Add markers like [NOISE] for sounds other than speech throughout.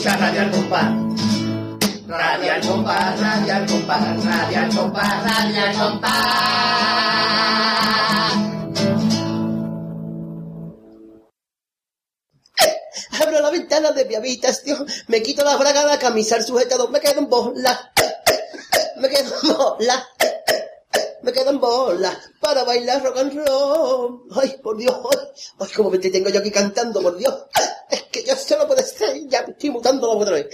escucha Radio al compás. Radio al compás, radio al compás, radio radio. Abro la ventana de mi habitación, me quito la braga, la camisa, el sujetador, me quedo en bola. Me quedo en bola. Me quedo en bola para bailar rock and roll. Ay, por Dios, ay, ay, cómo me tengo yo aquí cantando, por Dios. Es que yo solo puede ser, ya me estoy mutando la otra vez.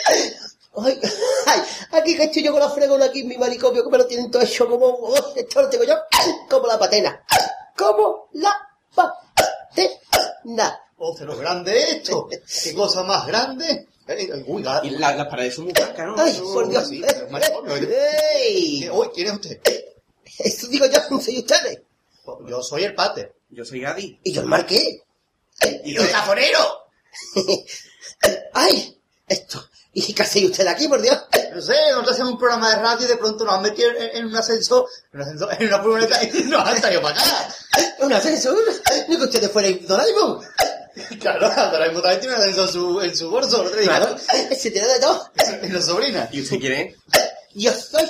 Ay, ay, aquí que estoy yo con la fregona aquí en mi manicomio, que me lo tienen todo hecho como, oh, esto lo tengo yo, como la patena. Como la patena. Oh, pero grande esto. Qué cosa más grande. Eh, Uy, la, Y la- las paredes son muy blancas, ¿no? Ay, Eso- por Dios. sí, pero manicomio. ¡Ey! Uy, ¿quién es usted? Eso digo yo, no [LAUGHS] soy ustedes. Yo soy el pater. Yo soy Gadi. Y yo el marqué. Y yo el cafonero. ¡Ay! Esto. ¿Y qué hacéis usted aquí, por Dios? No sé, nosotros hacemos un programa de radio y de pronto nos han metido en, en un ascensor, en un ascensor, en una furgoneta y nos han traído para acá. ¿Un ascensor? Ni que ustedes fueran Doraemon. Claro, Doraemon también tiene un ascensor en su, en su bolso, ¿no te digo? Claro, se tiene de todo. Y la sobrina. ¿Y usted quién es? Yo soy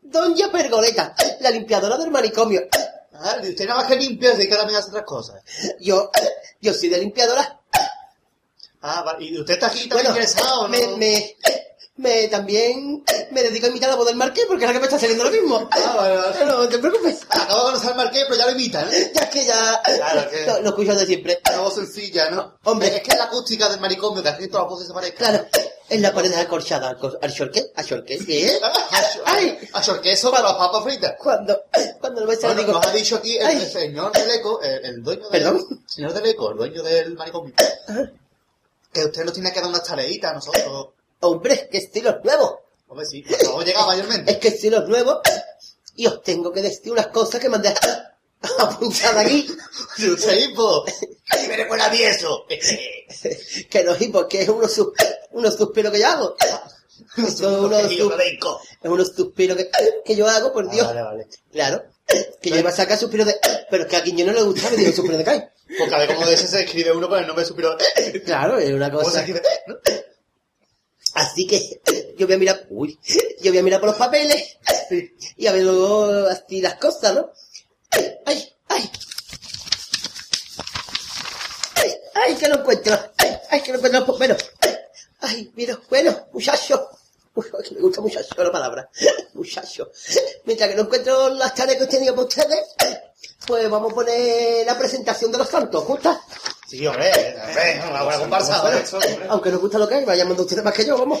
Doña Pergoleta, la limpiadora del manicomio. Ah, usted nada más que limpia, se dedica también a hacer otras cosas. Yo, [COUGHS] yo soy de limpiadora. [COUGHS] Ah, vale. ¿Y usted está aquí también Bueno, interesado, no? me, me, me también me dedico a imitar a la voz del marqués porque es la que me está saliendo lo mismo. Ah, vale, vale. No te preocupes. Acabo de conocer al marqués, pero ya lo imita, ¿eh? Ya es que ya Claro que- lo, lo escucho de siempre. Una voz sencilla, ¿no? Hombre. Es que es la acústica del manicomio, que hace que todas las voces se parezcan. Claro, en la pared acorchada. ¿Archorqué? ¿Archorqué? [LAUGHS] ¿Qué? ¡Ay! A queso para las papas fritas. Cuando, cuando lo ves Bueno, digo... nos ha dicho aquí el, Ay. el señor del eco, el, el dueño del... ¿Perdón? Señor del eco, el dueño del manicomio. Que usted nos tiene que dar unas tareitas a nosotros. Hombre, que estilos nuevos. Hombre, sí, no llega mayormente. Es que estilos nuevos y os tengo que decir unas cosas que me han dejado apuntadas aquí. [LAUGHS] Usted hipo. Y me recuerda a mí eso. [LAUGHS] que no hipo, que es unos, sus- unos suspiros que yo hago. [LAUGHS] Son unos, Y yo sus- lo dedico. es unos suspiros que, [LAUGHS] que yo hago, por Dios. Vale, vale. Claro. [LAUGHS] Que yo iba a sacar suspiros de... Pero es que a quien yo no le gusta me digo suspiros de Kai. Porque a ver cómo de ese se escribe uno con el nombre superior. Claro, es una ¿Cómo se cosa... escribe? ¿No? Así que yo voy a mirar... Uy, yo voy a mirar por los papeles y a ver luego así las cosas, ¿no? ¡Ay, ay! ¡Ay, ay, que no encuentro! ¡Ay, ay, que no encuentro! Bueno, ¡ay, mira! Bueno, muchacho. Me gusta muchacho la palabra. [LAUGHS] Muchacho. Mientras que no encuentro las tareas que he tenido para ustedes, pues vamos a poner la presentación de los santos, ¿gusta? Sí, hombre, hombre, una buena comparsa. Bueno, hombre. aunque nos gusta lo que hay, vayan mandando ustedes más que yo, vamos.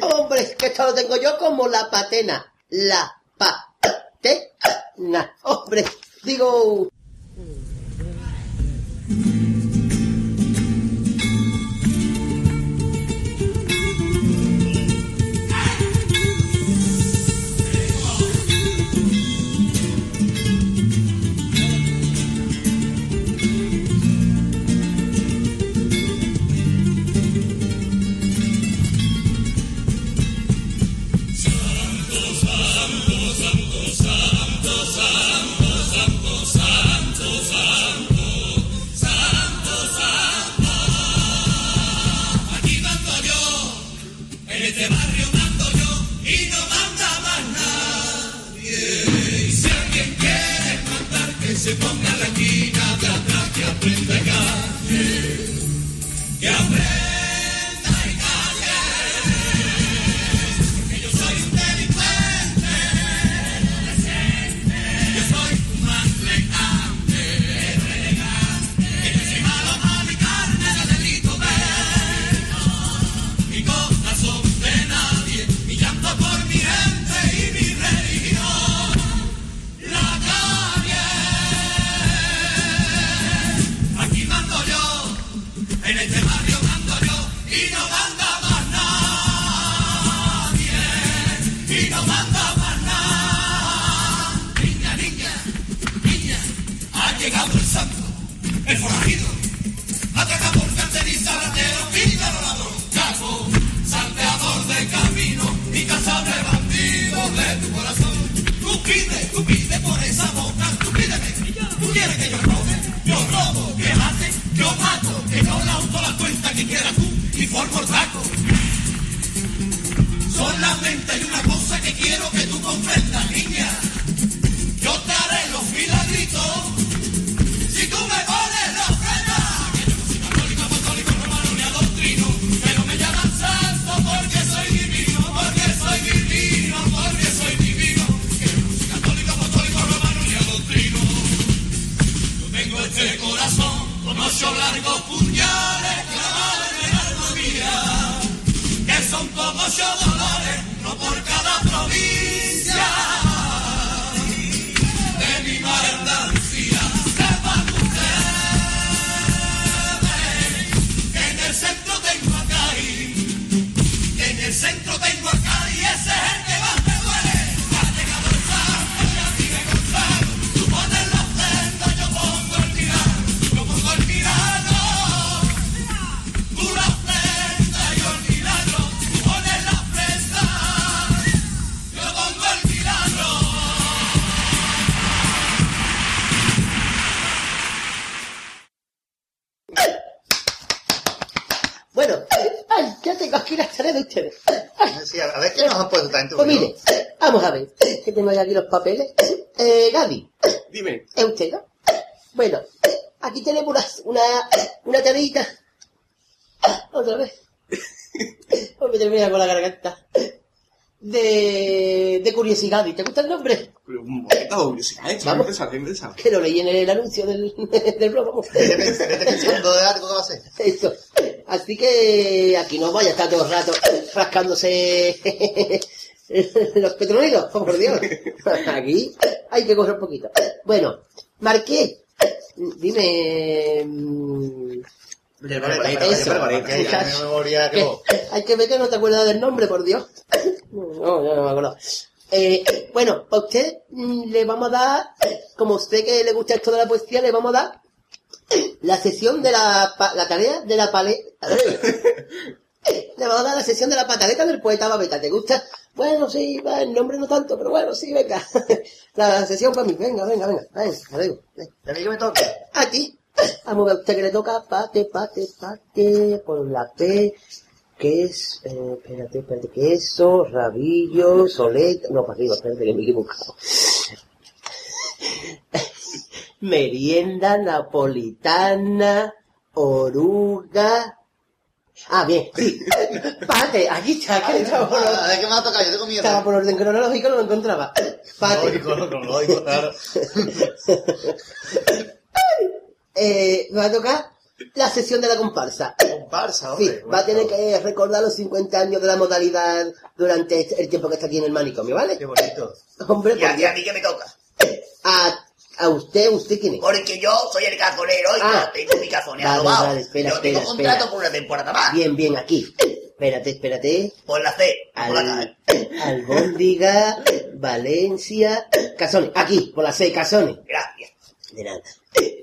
Hombre, que esto lo tengo yo como la patena. La patena. Hombre, digo... se ponga la los papeles. [COUGHS] Eh, Gaby, Dime. ¿es usted, no? Bueno, aquí tenemos una, una, una tareita. Otra vez. [LAUGHS] Hoy me termina con la garganta. De, de curiosidad. ¿Y te gusta el nombre? Un poquito, curiosidades, Vamos. siempre sale, siempre sale. Que lo leí en el anuncio del, [LAUGHS] del blog. vamos. Pensando de algo que va a ser. Eso. Así que aquí no vaya a estar todo el rato rascándose los petroleros, oh, por Dios. Aquí hay que correr un poquito. Bueno, Marqués, dime... mm, Eso. barbareta, que ya memoria hay que ver que no te acuerdas del nombre, por Dios. No, ya no me acuerdo. Eh, bueno, a usted mm, le vamos a dar, como a usted que le gusta esto de la poesía, le vamos a dar la sesión de la, la tarea de la paleta. Le vamos a dar la sesión de la pataleta del poeta Babeta. ¿Te gusta? Bueno, sí, va, el nombre no tanto, pero bueno, sí, venga. [LAUGHS] La sesión para mí. Venga, venga, venga. Venga, te digo. ¿A mí que me toca? Aquí. Vamos a ver usted que le toca pate, pate, pate, por la P, que es, eh, espérate, espérate, queso, rabillo, soleta, no, para arriba, espérate que me he equivocado. [LAUGHS] Merienda napolitana, oruga. Ah, bien, sí. Pate, aquí está, que estaba por, A ver qué me ha tocado, yo tengo miedo. estaba por orden cronológico, no lo encontraba. Pate. Lógico, lógico, claro. [LAUGHS] Eh, me va a tocar la sesión de la comparsa. Comparsa, Sí, hombre. va a tener que recordar los 50 años de la modalidad durante este- el tiempo que está aquí en el manicomio, ¿vale? Qué bonito. Hombre, Y a, por y a mí que me toca. A, a usted, ¿usted quién es? Porque yo soy el cajonero y Ah. no tengo mi cajoneado Vale, vale, espera, yo tengo contrato espera. por una temporada más. Bien, bien, aquí. Espérate, espérate. Por la C, no por la Al, K. Albóndiga, Valencia, Casones. Aquí, por la C, Casones. Gracias. De nada.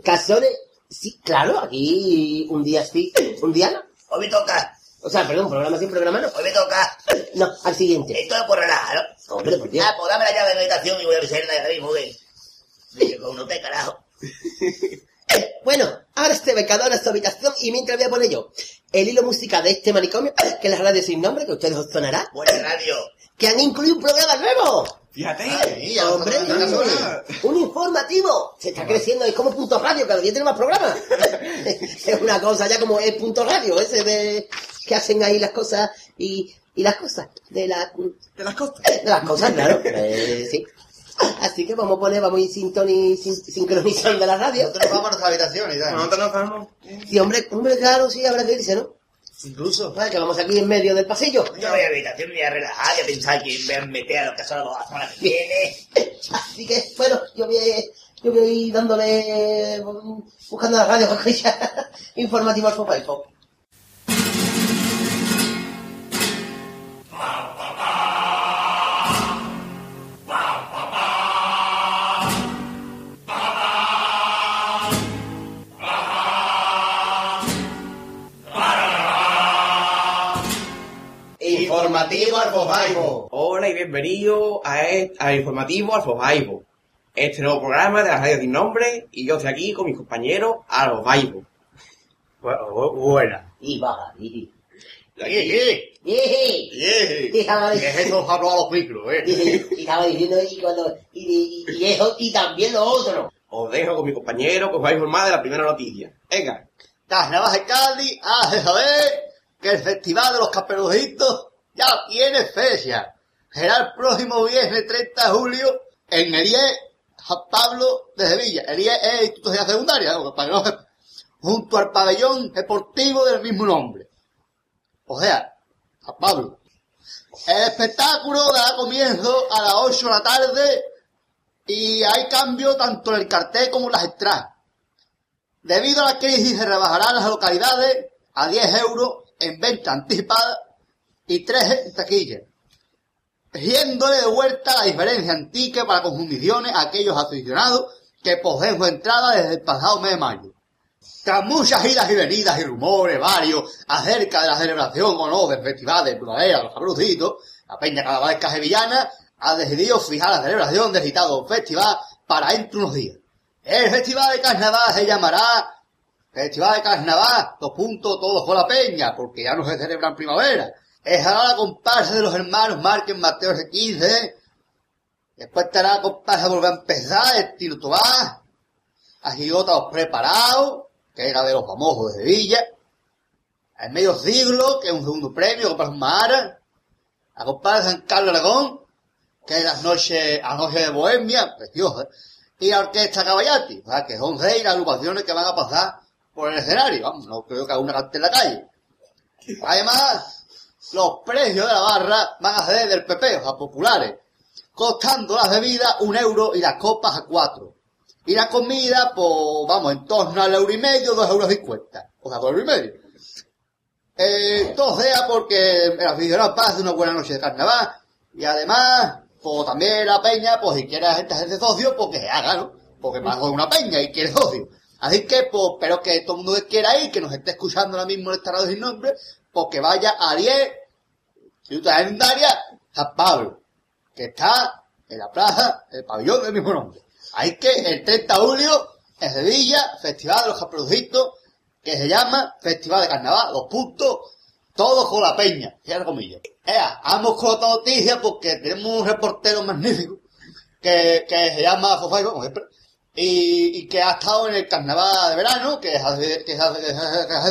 Casones, sí, claro, aquí un día sí, un día no. Hoy me toca. O sea, perdón, programa sí, programa no. Hoy me toca. No, al siguiente. Esto es por relajar, ¿no? Hombre, por Dios. Ah, pues dame la llave de meditación y voy a avisarla ahora mismo que... Dice con un té, carajo. [LAUGHS] Bueno, ahora este becador a su habitación y mientras voy a poner yo el hilo musical de este manicomio, [COUGHS] que es la radio sin nombre, que a ustedes os sonará, Buena radio. que han incluido un programa nuevo. Fíjate. Ay, Hombre, un, un informativo. Se está creciendo, es como punto radio, cada día tiene más programas. [LAUGHS] [LAUGHS] es una cosa ya como es punto radio, ese de que hacen ahí las cosas y, y las cosas de la De las costas. de las cosas, claro. Eh, sí. Así que vamos a poner, vamos a ir sintoni- sin- sincronizando la radio. Nosotros nos vamos a nuestra habitación y tal. Nosotros nos vamos. Sí, hombre, hombre, claro, sí, habrá que irse, ¿no? Incluso. Vale, que vamos aquí en medio del pasillo. Yo voy a habitación, me voy a relajar y a pensar que me voy a meter a los casados la semana que viene. [LAUGHS] Así que, bueno, yo voy a, yo voy a ir dándole, mm, buscando la radio [LAUGHS] para escuchar informativo Informativo. Hola y bienvenido a, este, al informativo Alfobaibo. Este nuevo programa de la radio sin nombre y yo estoy aquí con mis compañeros Alfobaibo. Bu- Buena. Y baja, y... ¡Eh, eh! Y estaba ¿Qué es eso? Hablo a los micros, eh. [LAUGHS] y- y estaba diciendo y cuando y, y, y eso y también lo otro. Os dejo con mi compañero que os va a informar de la primera noticia. Venga. Carnaval de Cádiz hace saber que el Festival de los Caperucitos ya tiene fecha. Será el próximo viernes 30 de julio en el IE San Pablo de Sevilla. El IE es el Instituto Secundaria, junto al pabellón deportivo del mismo nombre. O sea, San Pablo. El espectáculo da comienzo a las 8 de la tarde y hay cambio tanto en el cartel como en las entradas. Debido a la crisis se rebajarán las localidades a 10 euros en venta anticipada y 3 en taquilla, riéndole de vuelta la diferencia en ticket para consumiciones a aquellos aficionados que poseen su entrada desde el pasado mes de mayo. Tras muchas idas y venidas y rumores varios acerca de la celebración o no del festival de Primavera, los Cabrucitos, la Peña Calabaresca Sevillana ha decidido fijar la celebración del citado festival para dentro de unos días. El festival de carnaval se llamará Festival de Carnaval, dos puntos, todos con la peña, porque ya no se celebra primavera. Es ahora la comparsa de los hermanos Márquez Mateo de 15. Después estará la comparsa volver a empezar, el Tiro Tomás. Así otros preparados, que era de los famosos de Sevilla. El medio siglo, que es un segundo premio, comparsa Mara. La comparsa San Carlos Aragón, que es las noches, la noche de Bohemia, preciosa. Y la orquesta Caballati, o sea, que son seis las agrupaciones que van a pasar por el escenario. Vamos, no creo que alguna cante en la calle. Además, los precios de la barra van a ser del PP, o sea, populares, costando las bebidas un euro y las copas a cuatro. Y la comida, pues, vamos, en torno al euro y medio, dos euros cincuenta. O sea, dos euros y medio. Eh, todo sea porque el aficionado pase una buena noche de carnaval y además, pues también la peña, pues si quiere gente hacerse socio, pues que se haga, ¿no? Porque más de una peña y quiere socio. Así que, pues, espero que todo el mundo quiera ir, que nos esté escuchando ahora mismo en esta radio sin nombre, pues que vaya a 10, Ciudad Legendaria, San Pablo, que está en la plaza, el pabellón del mismo nombre. Así que el 30 de julio, en Sevilla, Festival de los Caperucitos, que se llama Festival de Carnaval, los puntos, todos con la peña, cierra comillas. Ea, vamos con otra noticia porque tenemos un reportero magnífico que, que se llama Fofaibo, como siempre, y, y que ha estado en el carnaval de verano, que se ha,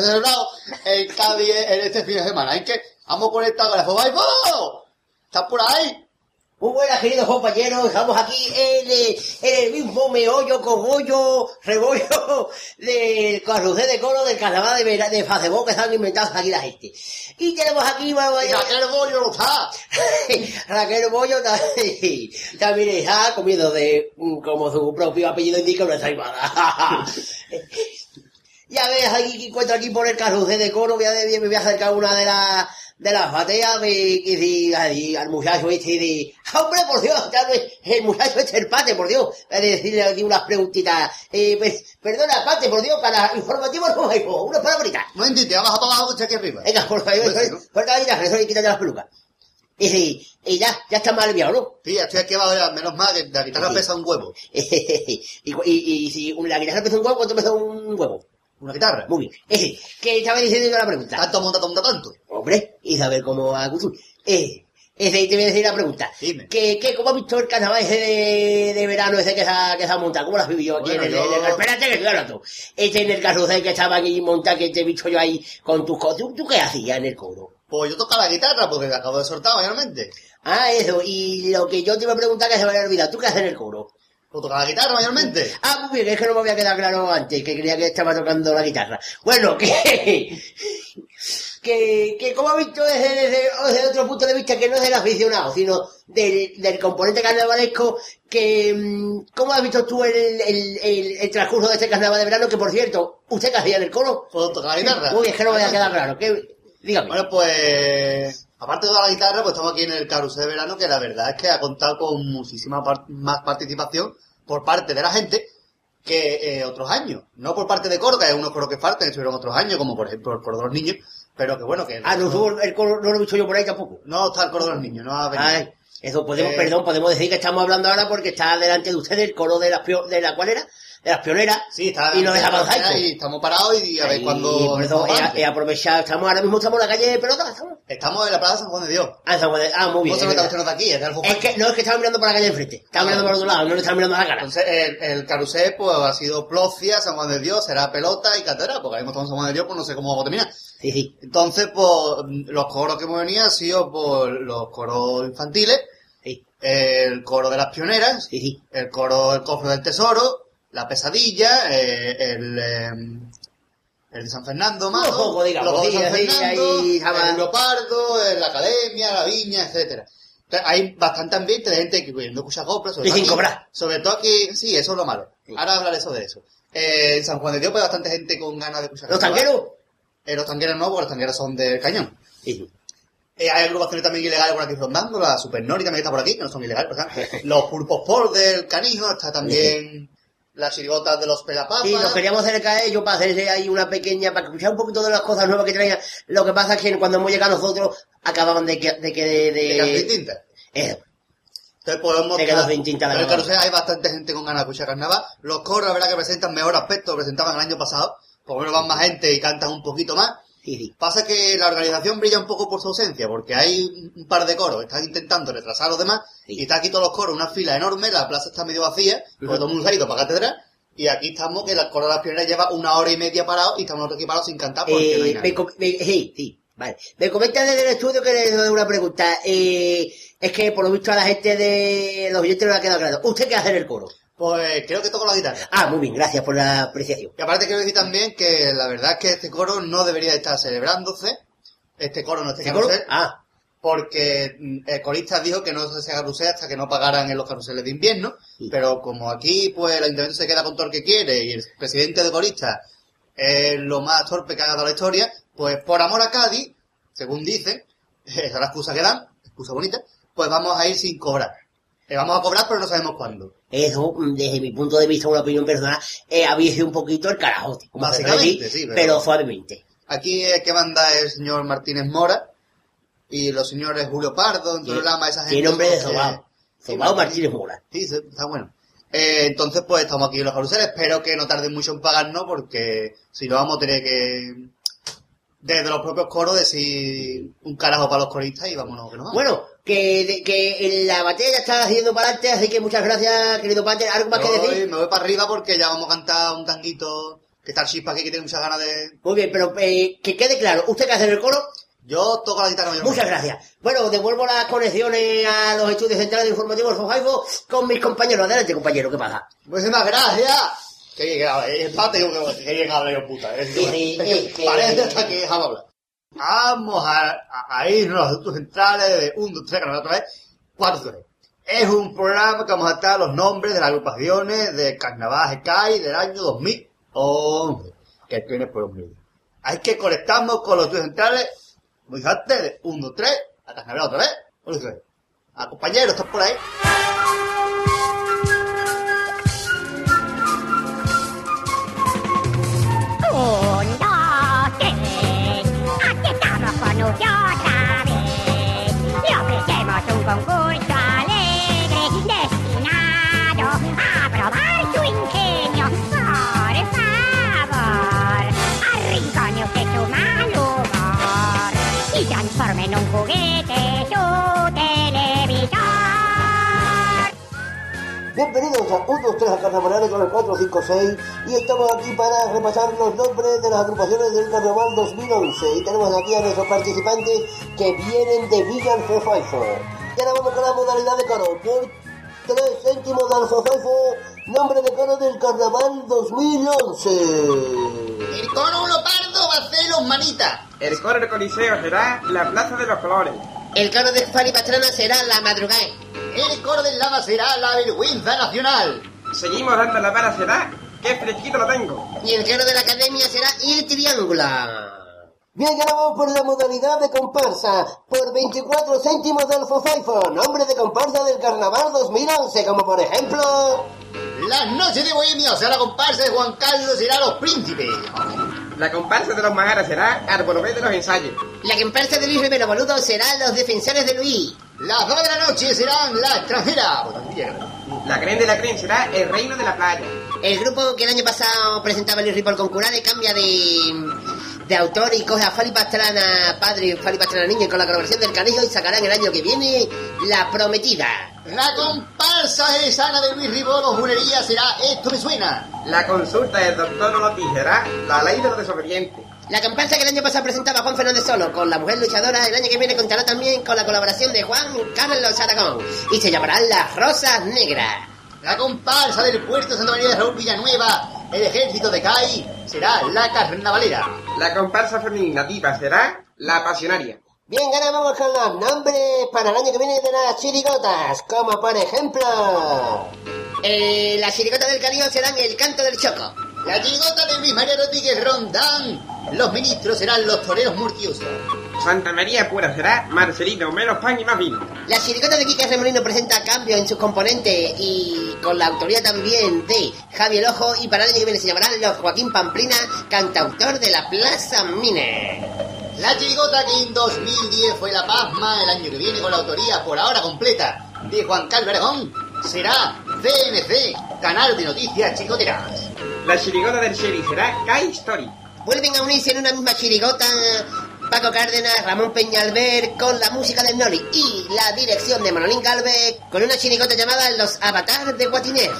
celebrado en Cádiz en este fin de semana. Así que vamos conectados con el Fofaibo. ¿Estás por ahí? Muy buenas, queridos compañeros. Estamos aquí en, eh, en el mismo meollo, cogollo, rebollo [LAUGHS] del carrusel de coro del carnaval de, de Facebook que están inventando aquí la gente. Y tenemos aquí, vamos Y aquel bollo no está. [LAUGHS] Raquel Bollo también, [LAUGHS] también está comiendo de, mm, como su propio apellido indica, una ensaimada. Ya ves, aquí que encuentro aquí por el carrusel de coro, voy a, me voy a acercar una de las de las bateas de, que si, ahí, al muchacho este de, ¡Ah, hombre, por Dios, ya no es el muchacho este el pate, por Dios, voy a decirle aquí unas preguntitas, eh, pues, perdona, pate, por Dios, para informativos no hay, unas palabritas. Un momentito, vamos a para abajo aquí arriba. Venga, por favor, Pues ¿no? por favor, y quítate las pelucas. Y, sí, y ya, ya está mal enviado, ¿no? Sí, estoy aquí abajo ya, menos mal que la guitarra Sí. pesa un huevo. [LAUGHS] y, y, y si la guitarra pesa un huevo, ¿cuánto pesa un huevo? ¿Una guitarra? Muy bien. Ese, que estaba diciendo yo la pregunta. Tanto monta, monta tanto. Hombre, y saber cómo va a construir. Eh, ese, y te voy a decir la pregunta. Dime. ¿Qué, qué, ¿Cómo has visto el carnaval ese de, de verano ese que se ha, que se ha montado? ¿Cómo lo has vivido aquí Bueno, en el, yo- en el- Espérate que estoy hablando. Este en el carrusel que estaba aquí montado, que te he visto yo ahí con tus cosas. ¿Tú, tú qué hacías en el coro? Pues yo toco la guitarra porque la acabo de soltar mayormente. Ah, eso. Y lo que yo te iba a preguntar que se me había olvidado. ¿Tú qué haces en el coro? Pues tocar la guitarra mayormente. Ah, muy bien, es que no me había quedado claro antes, que creía que estaba tocando la guitarra. Bueno, que... [LAUGHS] que, que ¿cómo has visto desde, desde- desde otro punto de vista que no es del aficionado, sino del, del componente carnavalesco, que... mm, ¿Cómo has visto tú el, el, el, el transcurso de este carnaval de verano? Que, por cierto, ¿usted qué hacía en el coro? Puedo tocar la guitarra. Uy, es que no me había quedado claro. que Dígame. Bueno, pues, aparte de toda la guitarra, pues estamos aquí en el carrusel de verano, que la verdad es que ha contado con muchísima par- más participación por parte de la gente que eh, otros años. No por parte de coro, que hay unos coros que faltan, estuvieron otros años, como por ejemplo el coro de los niños, pero que bueno, que ah, no, subo el coro, no lo he visto yo por ahí tampoco. no está el coro de los niños, no ha venido. Ay, eso podemos, Eh, perdón, podemos decir que estamos hablando ahora porque está delante de usted el coro de la, de la ¿cuál era? De las pioneras Sí, está y nos dejaba y estamos parados y a ver eso he, he aprovechado, estamos ahora mismo estamos en la calle de pelota, estamos. estamos en la plaza San Juan de Dios. Ah, San Juan de- ah, muy bien. No aquí, es del Es que, no, es que estaba mirando por la calle de enfrente. Estaba mirando por otro lado, no le estaba mirando a la cara. Entonces, el, el carrusel, pues, ha sido Plocia, San Juan de Dios, será pelota y catedral, porque ahí hemos estado en San Juan de Dios, pues no sé cómo vamos a terminar. Sí, sí. Entonces, pues, los coros que hemos venido han sido, pues, los coros infantiles, Sí, el coro de las pioneras, sí, sí. el coro El cofre del tesoro, la pesadilla, eh, el, eh, el de San Fernando, más los de sí, San Fernando, estaba- el leopardo, eh, la academia, la viña, etcétera. Hay bastante ambiente de gente que no escucha coplas, sobre Y todo sin aquí- cobrar. Sobre todo aquí, sí, eso es lo malo. Ahora hablaré sobre eso. Eh, en San Juan de Dios, pues bastante gente con ganas de escuchar ¿Los coplas. tanqueros? Eh, los tanqueros no, porque los tanqueros son del cañón. Sí. Eh, hay agrupaciones también ilegales por aquí rondando, la Super Nori también está por aquí, que no son ilegales, por ejemplo. Los Pulpos Por del Canijo, está también las chirigotas de los Pelapapas. Sí, nos queríamos acercar a ellos para hacerse ahí una pequeña, para escuchar un poquito de las cosas nuevas que traían. Lo que pasa es que cuando hemos llegado nosotros, acababan de que, de que, de, de de, distintas. eso. Entonces podemos... De que los distintas, la En el verdad. carrusel hay bastante gente con ganas de escuchar carnaval. Los coros, la verdad que presentan mejor aspecto, lo presentaban el año pasado. Por lo menos van más gente y cantan un poquito más. Sí. Pasa que la organización brilla un poco por su ausencia, porque hay un par de coros que están intentando retrasar a los demás, Sí. y está aquí todos los coros, una fila enorme, la plaza está medio vacía, porque todo el mundo se ha ido para catedral, y aquí estamos, que la coro de las pioneras lleva una hora y media parado, y estamos nosotros aquí parados sin cantar porque no hay Eh, nadie. me, me- sí, sí, vale. Me comenta desde el estudio que le doy una pregunta. Eh, es que por lo visto a la gente de los oyentes no le ha quedado claro. ¿Usted qué hace en el coro? Pues creo que toco la guitarra. Ah, muy bien, gracias por la apreciación. Y aparte quiero decir también que la verdad es que este coro no debería de estar celebrándose, este coro no este ¿Qué coro? carrusel, Ah, porque mm, el corista dijo que no se carrusel hasta que no pagaran en los carruseles de invierno, Sí. pero como aquí pues el ayuntamiento se queda con todo el que quiere y el presidente de corista es lo más torpe que ha dado la historia, pues por amor a Cádiz, según dicen, [LAUGHS] esa es la excusa que dan, excusa bonita, pues vamos a ir sin cobrar. Eh, vamos a cobrar pero no sabemos cuándo. eso, mm, desde mi punto de vista, una opinión personal, eh, avise un poquito el carajote. como Básicamente, decir, sí, pero- pero suavemente. Aquí el que manda es el señor Martínez Mora y los señores Julio Pardo, Antonio Lama, esa gente. Tiene nombre de Sobao. Sobao Martínez. Mora. Sí, está bueno. Eh, entonces, pues estamos aquí en los caruseles. Espero que no tarden mucho en pagarnos, porque si no vamos a tener que, desde los propios coros, decir un carajo para los coristas y vámonos que vamos. Bueno, que, de- que la batalla ya está haciendo para adelante, así que muchas gracias, querido Pater. ¿Algo más que decir? me voy para arriba porque ya vamos a cantar un tanguito que está el chispa aquí, que tiene muchas ganas de... Muy bien, pero eh, que quede claro, ¿usted qué hace en el coro? Yo toco la guitarra mayor. Muchas gracias. Bueno, devuelvo las conexiones a los estudios centrales de informativos Fojaibo con mis compañeros. Adelante, compañero, ¿qué pasa? Muchísimas gracias. Que llegado, empate yo que que llegado yo puta. Es, Sí, sí, sí, parece hasta que dejamos hablar. Vamos a, a, a irnos a los asuntos centrales de 1, 2, 3, que otra vez. 4, 3. Es un programa que vamos a estar los nombres de las agrupaciones de Carnaval GKI del año 2011. Que tiene por un medio. Hay que conectarnos con los estudios centrales. Muy fuerte, de 1, 2, 3, a Carnaval otra vez. 1, 2, 3. A compañeros, ¿estás por ahí? Un, dos, tres. Aquí estamos con otra vez. Le ofrecemos un concurso alegre destinado a probar su ingenio. Por favor, arrincone usted su mal humor y transforme en un juguete Bienvenidos a 1, 2, 3 a Carnavalero con el 4, 5, 6 y estamos aquí para repasar los nombres de las agrupaciones del Carnaval 2011 y tenemos aquí a nuestros participantes que vienen de Villan Fofaifo. Y ahora vamos con la modalidad de coro. Por 3 céntimos de alfafaifo, nombre de coro del Carnaval 2011. El coro Leopardo va a hacer los manitas. El coro del Coliseo será la Plaza de los Colores. El coro de Fali Pastrana será la madrugada. El coro del lama será la vergüenza nacional. Seguimos dando la vara será. ¡Qué fresquito lo tengo! Y el coro de la academia será Il Triángula. Bien, vamos por la modalidad de comparsa. Por 24 céntimos del Fofaifo. Nombre de comparsa del Carnaval 2011. Como por ejemplo... Las noches de Bohemia, o sea, la comparsa de Juan Carlos será los príncipes. La comparsa de los Magaras será Arbolové de los Ensayos. La comparsa de Luis Rivero Boludo será Los Defensores de Luis. Las dos de la noche serán la extranjera. La creen de la creen será el reino de la playa. El grupo que el año pasado presentaba el Ripoll con Curare cambia de, de autor y coge a Fali Pastrana padre y Fali Pastrana niño y con la colaboración del Canijo y sacarán el año que viene La Prometida. La comparsa sana de Luis Ribolo Junería será Esto me suena. La consulta del doctor Olotti será la ley de los desobedientes. La comparsa que el año pasado presentaba Juan Fernández Solo con la mujer luchadora, el año que viene contará también con la colaboración de Juan Carlos Aragón y se llamarán Las Rosas Negras. La comparsa del puerto Santa María de Raúl Villanueva, el ejército de CAI, será la carnavalera. La comparsa femenina diva será la pasionaria. Bien, ahora vamos con los nombres para el año que viene de las chirigotas, como por ejemplo... Eh, las chirigotas del Caribe serán el canto del choco. La chigota de Luis María Rodríguez Rondán. Los ministros serán los toreros murciosos. Santa María Pura será Marcelino, menos pan y más vino. La chiricota de Quique Remolino presenta cambios en sus componentes y con la autoría también de Javier Ojo y para el año que viene se llamarán los Joaquín Pamplina, cantautor de la Plaza Mine. La chigota que en 2010 fue la pasma, el año que viene con la autoría por ahora completa de Juan Carlos Aragón, será CNC, canal de noticias chicoteras. La chirigota del Sherry será Kai Story. Vuelven a unirse en una misma chirigota Paco Cárdenas, Ramón Peñalver con la música del Noli y la dirección de Manolín Galvez con una chirigota llamada Los Avatares de Guatiner.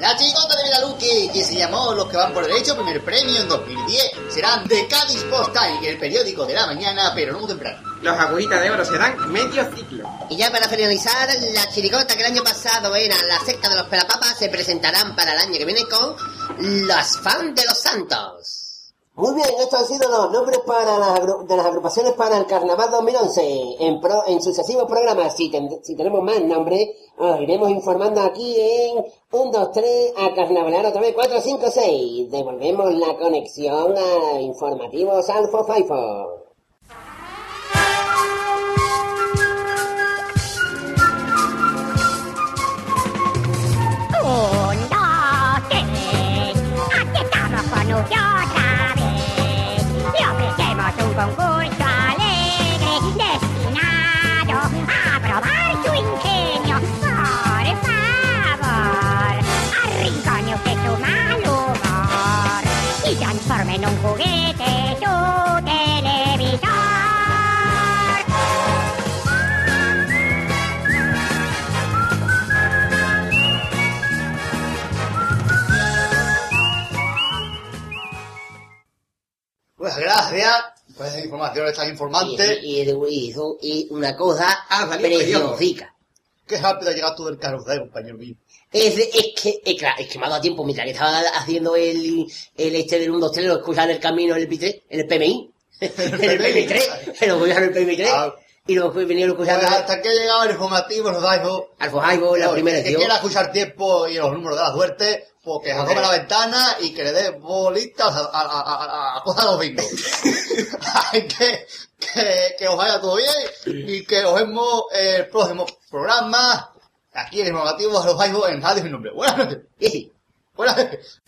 La chigota de Veraluque, que se llamó Los que van por derecho, primer premio en 2010, serán de Cádiz Postal, el periódico de la mañana, pero no muy temprano. Los agujitas de oro serán medio ciclo. Y ya para finalizar, la chirigota que el año pasado era la secta de los pelapapas se presentarán para el año que viene con Los Fans de los Santos. Muy bien, estos han sido los nombres para las de las agrupaciones para el Carnaval 2011. En, pro- en sucesivos programas, si, ten- si tenemos más nombres, os iremos informando aquí en 1, 2, 3, a Carnavalar otra vez, 4, 5, 6. Devolvemos la conexión a informativos Alfo Faifo. Gracias por esas informaciones tan informantes. Y, y, y, y una cosa Ah, preciosica. Qué rápido ha llegado tú del carrusel, compañero mío. Es, es que, es, claro, es que me ha dado tiempo mientras que estaba haciendo el, el este del 1, 2, 3, lo escuchaba en el camino en el P3, en el PMI, [LAUGHS] en el [LAUGHS] PMI3, [LAUGHS] lo escuchaba en el PMI3, Ah. y luego fui venía Pues escuchando hasta que ha llegado el informativo, nos dais vos. al Fojaibo, la primera que edición. quiera escuchar tiempo y los números de la suerte, pues que se a la ventana y que le dé bolitas a, a, a, a, cosas de los bingos. [LAUGHS] Que, que, que os vaya todo bien y que os vemos el próximo programa aquí en el informativo de los Baibo en Radio Sin Nombre. Buenas noches. Buenas noches.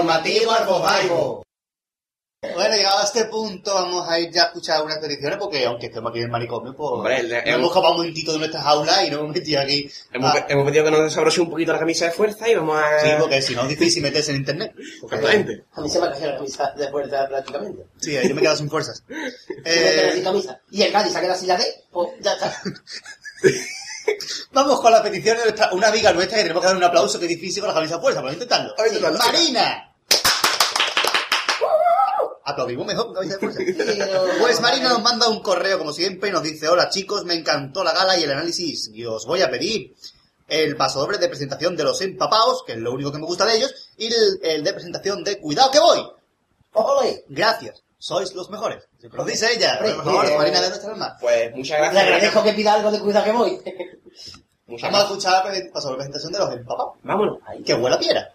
Informativo Arbojaibo. Bueno, llegado a este punto, vamos a ir ya a escuchar unas peticiones, porque aunque estemos aquí en el manicomio, pues Hombre, el- nos el- hemos escapado un momentito de nuestra jaula y nos hemos metido aquí. Hemos, hemos pedido que nos desabroche un poquito la camisa de fuerza y vamos a... sí, porque si no es difícil meterse en internet. [LAUGHS] Exactamente. A mí se me ha caído la camisa de fuerza prácticamente. Sí, ahí yo me he quedado sin fuerzas. [LAUGHS] Sin Eh, camisa. Y el Cádiz saqué la silla D, pues ya está. [LAUGHS] vamos con la petición de nuestra, una amiga nuestra que tenemos que dar un aplauso que es difícil con la camisa de fuerza, pero intentarlo. A intentarlo. ¡Marina! Aplaudimos mejor pero- Pues Marina nos manda un correo, como siempre, y nos dice, hola chicos, me encantó la gala y el análisis, y os voy a pedir el pasodoble de presentación de los empapaos, que es lo único que me gusta de ellos, y el, el de presentación de Cuidado que voy. ¡Ole! Gracias, sois los mejores. Nos dice ella, por favor, eh, Marina de nuestra alma. Pues muchas Le gracias. agradezco que pida algo de cuidado que voy. Muchas Vamos a escuchar la pre- pasodoble de presentación de los empapaos. Vámonos. Que huela piedra.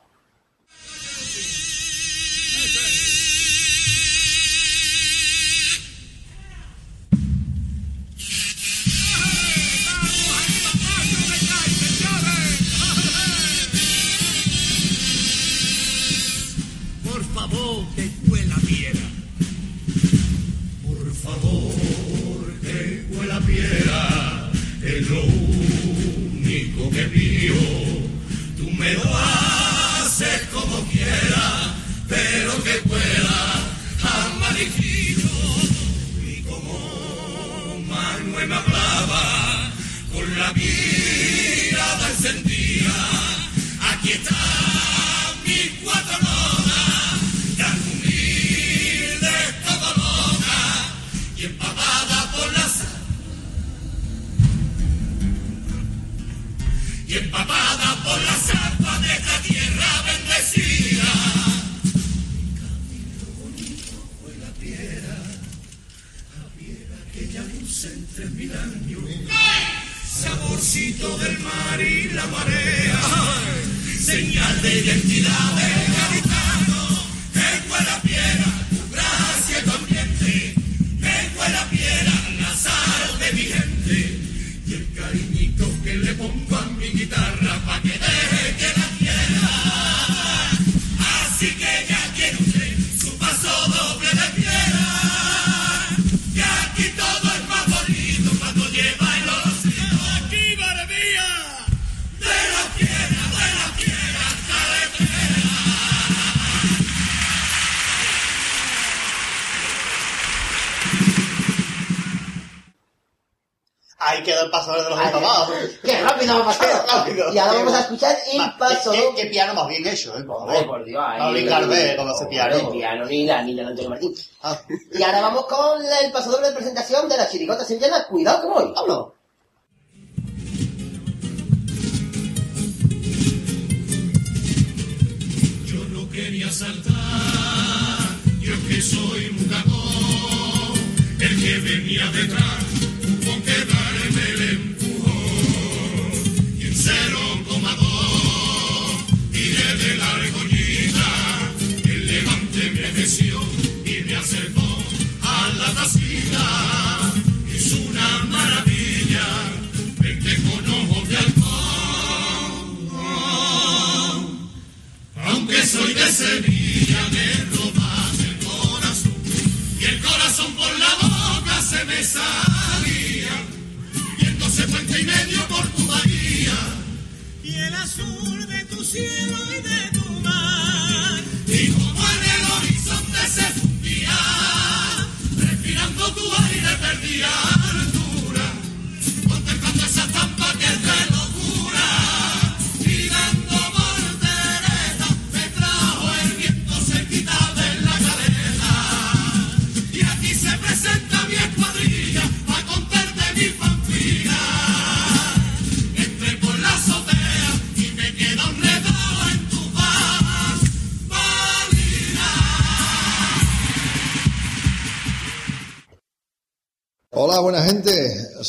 Es lo único que pido. Tú me lo haces como quieras, pero que pueda amarillo. Y como Manuel me hablaba, con la mirada y empapada por las aguas de esta tierra bendecida. Saborcito del mar y la marea, señal de identidad de gaditano, tengo en la piedra guitarra pa' que deje Ahí quedó el pasador de los Ay, empapados. ¡Qué rápido ha Qué pasado! rápido. Y ahora vamos a escuchar el Va, paso ¿Qué, qué, qué piano más bien hecho, eh, por Hombre, por Dios, Paulín Gardel con ese piano. El piano ni la ni la de Antonio Martín. Ah, Y ahora vamos con el paso doble de presentación de la chirigota sevillana. Cuidado que voy. Vámonos. Yo no quería saltar, yo que soy un cagón, el que venía detrás y me acercó a la tacita. Es una maravilla, vente con ojos de halcón. Aunque soy de Sevilla, me Yeah.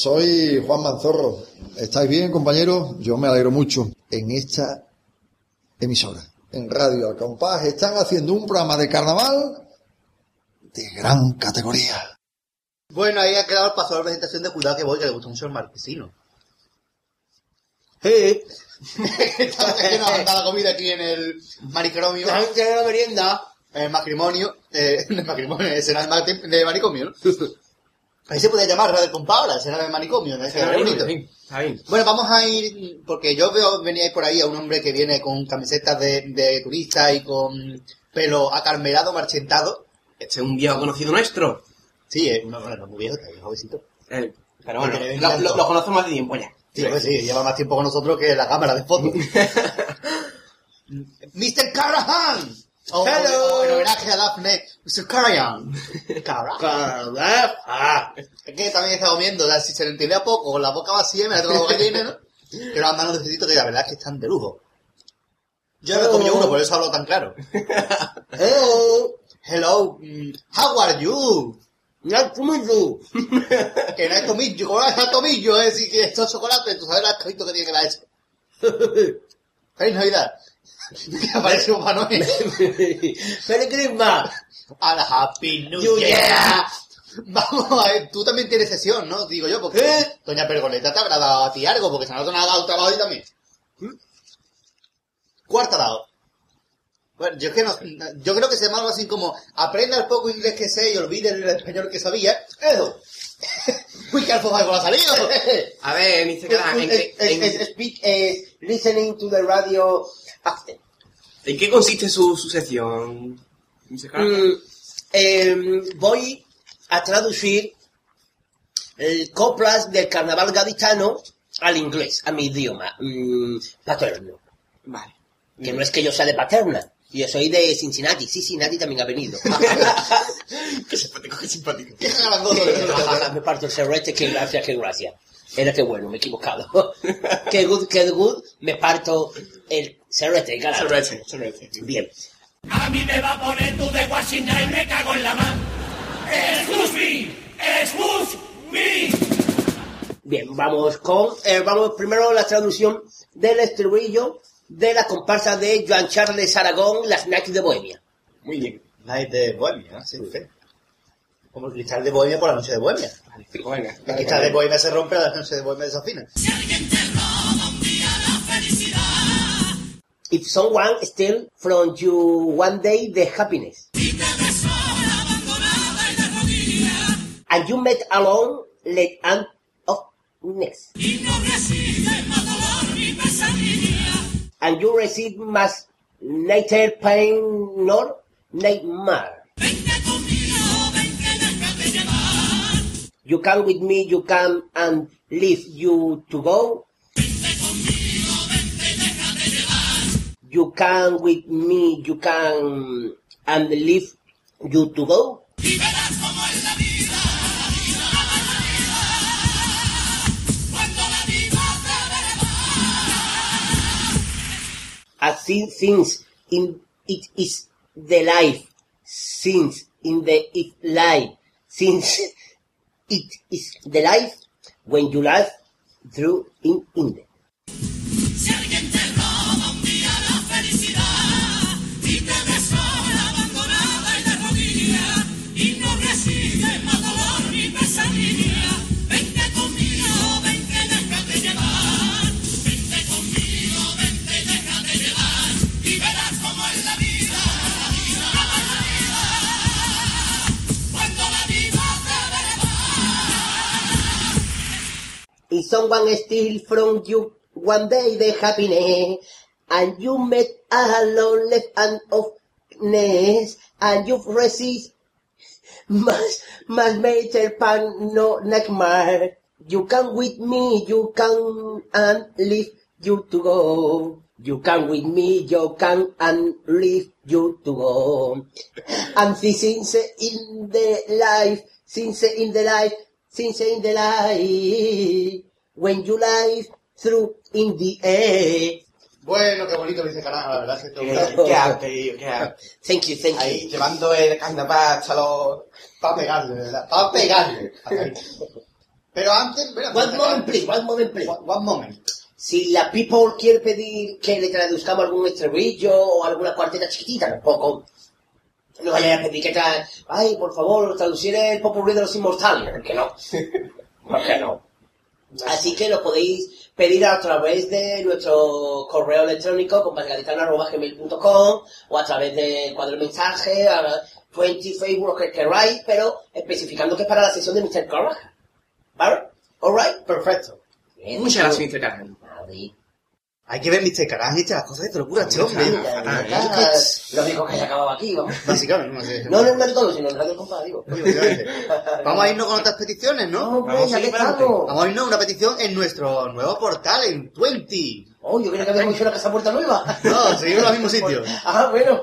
Soy Juan Manzorro. ¿Estáis bien, compañeros? Yo me alegro mucho. En esta emisora, en Radio Al Compás, están haciendo un programa de carnaval de gran categoría. Bueno, ahí ha quedado el pasador de presentación de cuidado que voy, que le gusta mucho el marquesino. Sí. Estamos que nos la comida aquí en el manicromio, La la merienda. en el matrimonio, eh, [LAUGHS] en el matrimonio, ese era el de manicomio, ¿no? [LAUGHS] Ahí se puede llamar Radio Compa ahora, ese era el manicomio, ¿no? Ese era bonito. Está bien. Bueno, vamos a ir, porque yo veo, veníais por ahí a un hombre que viene con camisetas de, de turista y con pelo acarmelado, marchentado. Este es un viejo conocido nuestro. Sí, es bueno, no muy viejo, está bien jovencito. Eh, pero bueno, lo, lo- lo conozco más de tiempo ya. Sí, pues sí, lleva más tiempo con nosotros que la cámara de fotos. [LAUGHS] Mr. Carahan. O, Hello. en homenaje a Daphne. Carahan. Ah. Es que también está comiendo, si se le entiende a poco, con la boca vacía, me la tengo la llena, ¿no? Pero las manos necesito que la verdad es que están de lujo. Yo no he comido uno, por eso hablo tan claro. [LAUGHS] Hello. Hello, how are you? Nice to meet you. Que no es tomillo, ¿cómo es tomillo? Es decir, que esto es chocolate, tú sabes el asquito que tiene que la [LAUGHS] hecho. ¡Feliz Navidad! Que aparece Noel. Feliz Christmas. A la Happy New Year. Year. Vamos a ver, tú también tienes sesión, ¿no? Digo yo, porque ¿Eh? Doña Pergoleta te habrá dado a ti algo, porque se nos ha dado trabajo ahí también. Cuarta dado. Bueno, yo es que no, yo creo que se llama algo así como aprenda el poco inglés que sé y olvide el español que sabía. Eso. Uy, qué alfoja ha salido. A ver, Mr. Caran, ¿en, qué- speak, eh, listening to the radio after. en qué consiste su, su sección? Mm, em, voy a traducir el coplas del carnaval gaditano al inglés, a mi idioma mm, paterno. Vale. Que no es que yo sea de paterna, yo soy de Cincinnati, sí, Cincinnati también ha venido. [LAUGHS] qué simpático, qué simpático. Me parto el serrete, qué gracia, qué gracia. Era que bueno, me he equivocado. [LAUGHS] qué good, qué good, me parto el serrete, carajo. Sorrete, sorrete. Bien. A mí me va a poner tú de Washington y me cago en la mano. ¡Excuse me! ¡Excuse me! Bien, vamos con, eh, vamos primero la traducción del estribillo de la comparsa de Joan Charles Aragón, Las Nights de Bohemia. Muy bien. Night de Bohemia. Sí, sí. Como el cristal de Bohemia por la noche de Bohemia. Venga. El cristal de Bohemia se rompe, la noche de Bohemia desafina. If someone steal from you one day the happiness. And you met alone let end of next. And you receive más neither pain nor nightmare. You come with me, you come and leave you to go. You can with me, you can and leave you to go. As seen things in it is the life, since in the it life, since [LAUGHS] it is the life when you laugh through in in If someone steal from you one day the happiness, and you met alone left and of nest, and you've received must must make a pan no nightmare. You come with me, you can and leave you to go. You come with me, you can and leave you to go. And since in the life, since in the life, since in the life, when you life through in the air. Bueno, qué bonito dice Carán, la verdad es que esto qué arte, tío, qué arte. Thank you, thank Ahí, you. llevando el carnaval hasta los... para pegarle, ¿verdad? Para pegarle. Pero antes, mira, One moment, please, one moment, please. One, one moment. Si la people quiere pedir que le traduzcamos algún estribillo o alguna cuarteta chiquitita, tampoco. No vaya a pedir que tra... Ay, por favor, traducir el popurrí de los inmortales. ¿Por qué no? ¿Por qué no? Así que lo podéis pedir a través de nuestro correo electrónico compañeraditana.gmail.com o a través del cuadro de mensaje, a 20 Facebook, que queráis, pero especificando que es para la sesión de Mr. Carraja. ¿Vale? ¿Alright? Perfecto. Muchas gracias, Mr. Caran. Hay que ver Mr. Carán y estas cosas de locura, este hombre. Ya, ya, ya, Lo único que se acababa aquí, vamos. Básicamente, no sé. No en el todo, sino en Radio Compa, digo. Vamos a irnos con otras peticiones, No, ¿no? Vamos ya a que ir para estamos. Vamos a irnos a una petición en nuestro nuevo portal, en 20. Oh, yo creía que habíamos hecho la casa puerta nueva. No, seguimos en los mismos sitios. [LAUGHS] Ah, bueno.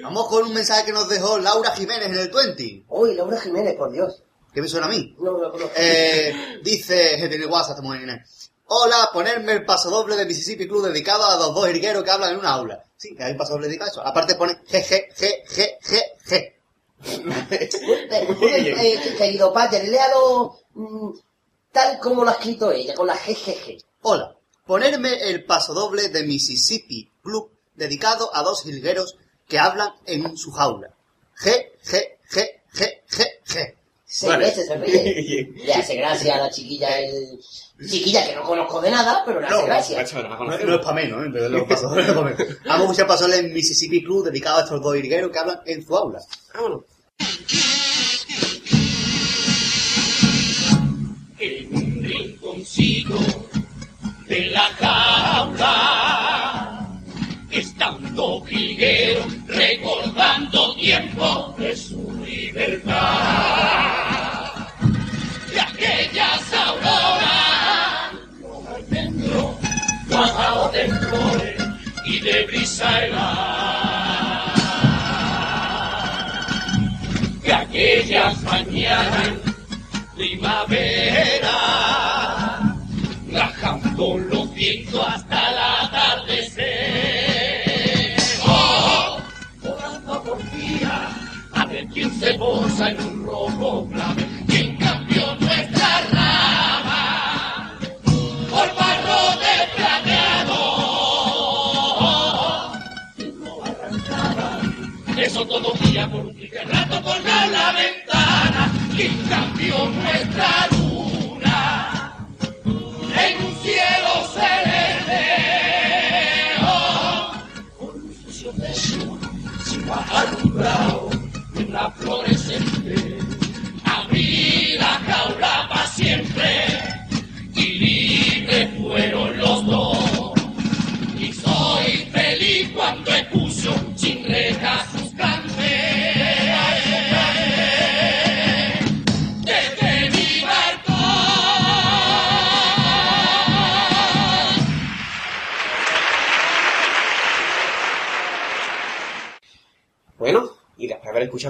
Vamos con un mensaje que nos dejó Laura Jiménez en el 20. Uy, Laura Jiménez, por Dios. ¿Qué me suena a mí? No, no conozco. Eh, dice, [LAUGHS] tiene WhatsApp, estamos en Inés. Hola, ponerme el pasodoble de Mississippi Club dedicado a los dos irgueros que hablan en una aula. Sí, que hay un pasodoble dedicado a eso. Aparte pone jeje, je, je, je, je. Eh, [LAUGHS] eh, querido padre, léalo mm, tal como lo ha escrito ella, con la GGG. Hola, ponerme el pasodoble de Mississippi Club dedicado a dos jilgueros que hablan en su jaula. Je, je, je, je, je, je. Seis Vale. veces se ríe. Le hace gracia a la chiquilla, el... chiquilla que no conozco de nada, pero le hace gracia. macho, no No, no es para menos, ¿eh? Pero los pasodobles no es pa' menos. [LAUGHS] Vamos a escuchar en Mississippi Club dedicado a estos dos jilgueros que hablan en su aula. Vámonos. leoncito de la jaula. Estando jilguero recordando tiempo de su libertad. Y de brisa helada. De aquellas mañanas primavera, rajando los vientos hasta el atardecer. Oh, volando por día, a ver quién se posa en un rojo clave, quién cambió nuestra rama eso todo día por un triste rato por la ventana, quién cambió nuestra luna en un cielo celeste. Con un beso, sin bajar un bravo en la florescente. Abrí la jaula para siempre y libres fueron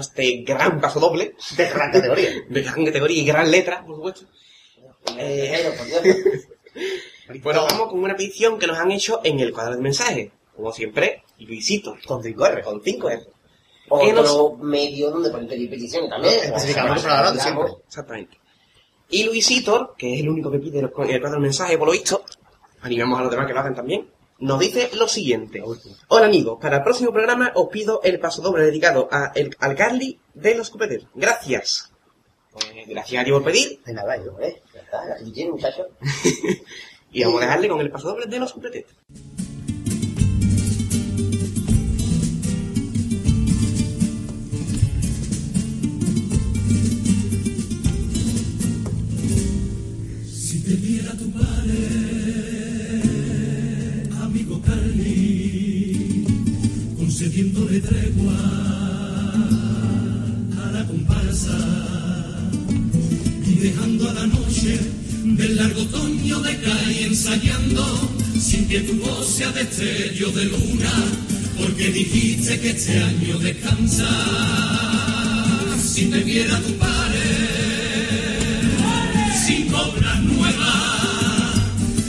este gran paso doble, De gran categoría. [LAUGHS] de gran categoría y gran letra, por supuesto, Eh, Dios. [LAUGHS] bueno, vamos con una petición que nos han hecho en el cuadro de mensajes. Como siempre, Luisito, Con 5R. con 5 R. Otro medio donde pedir peticiones también. Específicamente por la siempre. Exactamente. Y Luisito, que es el único que pide los- el cuadro de mensajes, por lo visto, animamos a los demás que lo hagan también, nos dice lo siguiente. Hola amigos, para el próximo programa os pido el paso doble dedicado a el, al Carly de los Cupeteros. Gracias. Pues, gracias a ti por pedir De nada, yo, ¿eh? Ya está, muchacho. [LAUGHS] y vamos a dejarle con el paso doble de los Cupeteros. Concediéndole tregua a la comparsa y dejando a la noche del largo otoño de calle ensayando sin que tu voz sea destello de luna, porque dijiste que este año descansa. Si te viera tu padre, sin obras nuevas,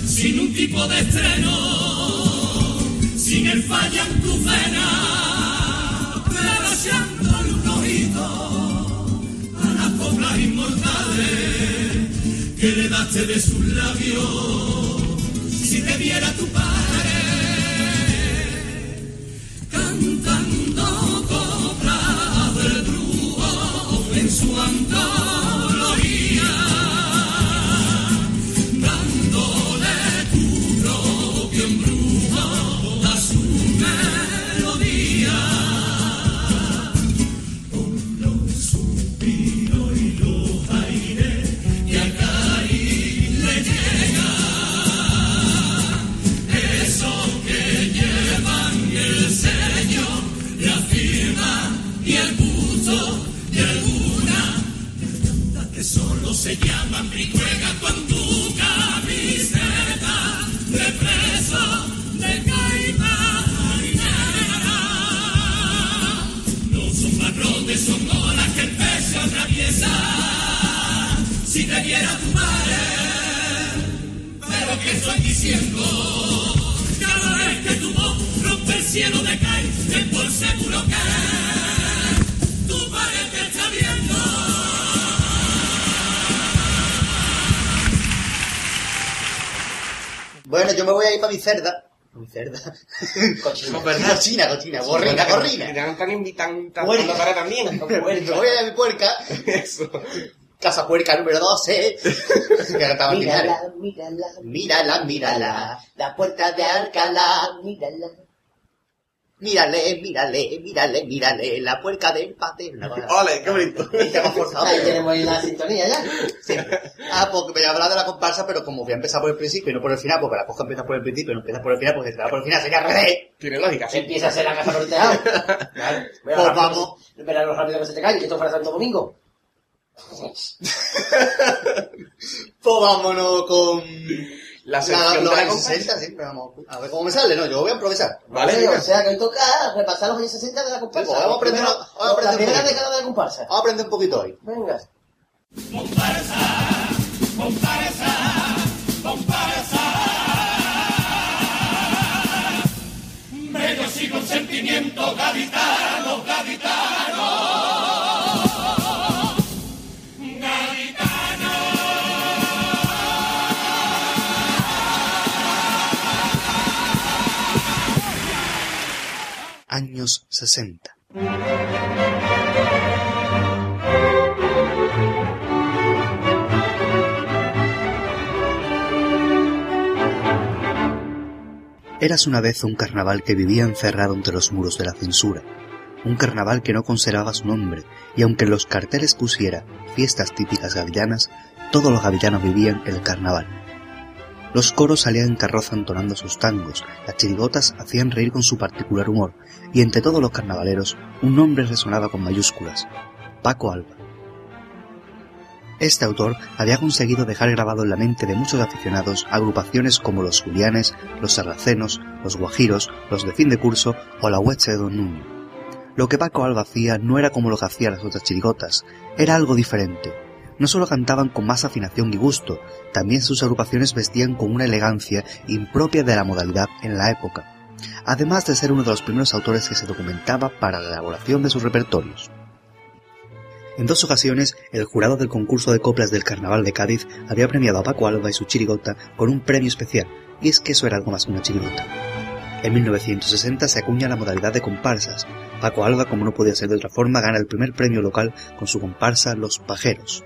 sin un tipo de estreno, sin el falla en tu vena, rebasándole un ojito a las coplas inmortales que le daste de sus labios. Si te viera tu padre cantando coplas del brujo en su antología cielo de cae, es por seguro que Bueno, yo me voy a ir para mi cerda. Mi cerda. [LAUGHS] Cochino. [LAUGHS] Cochina, cochina, gorrina, gorrina. Están invitando Puerca. para también. [LAUGHS] Me voy a ir a mi puerca. Eso. Casa puerca número 12. que estaba en Linares. Mírala, mírala. Mírala, mírala. La puerta de Alcalá, mírala. Mírale, mírale, mírale, mírale, la puerca del paterno. [LAUGHS] ¡Ole, qué bonito! Y te hemos forzado. Ahí tenemos ahí la sintonía ya. Sí. Ah, porque me voy a hablar de la comparsa, pero como voy a empezar por el principio y no por el final, porque la cosa empieza por el principio y no empieza por el final, porque si te va por el final sería revés. Tiene lógica, sí. Empieza a ser la casa tejado. Claro. Pues rápido, vamos. Espera lo rápido que se te cae, que esto fuera Santo Domingo. Pues vámonos con... La sección los de la años comparsa. 60, sí, pero vamos a ver cómo me sale, no, yo voy a improvisar. Vale, Sí, o sea que hoy toca repasar los años 60 de la comparsa. Sí, pues vamos a aprender- Primero, vamos a aprender La primera década de la comparsa. Vamos a aprender un poquito hoy. Venga. Medio siglo en sentimiento gaditano, gaditano. Años 60. Eras una vez un carnaval que vivía encerrado entre los muros de la censura, un carnaval que no conservaba su nombre, y aunque en los carteles pusiera fiestas típicas gavillanas, todos los gavillanos vivían el carnaval. Los coros salían en carroza entonando sus tangos, las chirigotas hacían reír con su particular humor, y entre todos los carnavaleros un nombre resonaba con mayúsculas, Paco Alba. Este autor había conseguido dejar grabado en la mente de muchos aficionados agrupaciones como los Julianes, los Sarracenos, los Guajiros, los de fin de curso o la Hueche de Don Nuño. Lo que Paco Alba hacía no era como lo que hacían las otras chirigotas, era algo diferente. No solo cantaban con más afinación y gusto, también sus agrupaciones vestían con una elegancia impropia de la modalidad en la época, además de ser uno de los primeros autores que se documentaba para la elaboración de sus repertorios. En dos ocasiones, el jurado del concurso de coplas del Carnaval de Cádiz había premiado a Paco Alba y su chirigota con un premio especial, y es que eso era algo más que una chirigota. En 1960 se acuña la modalidad de comparsas. Paco Alba, como no podía ser de otra forma, gana el primer premio local con su comparsa Los Pajeros.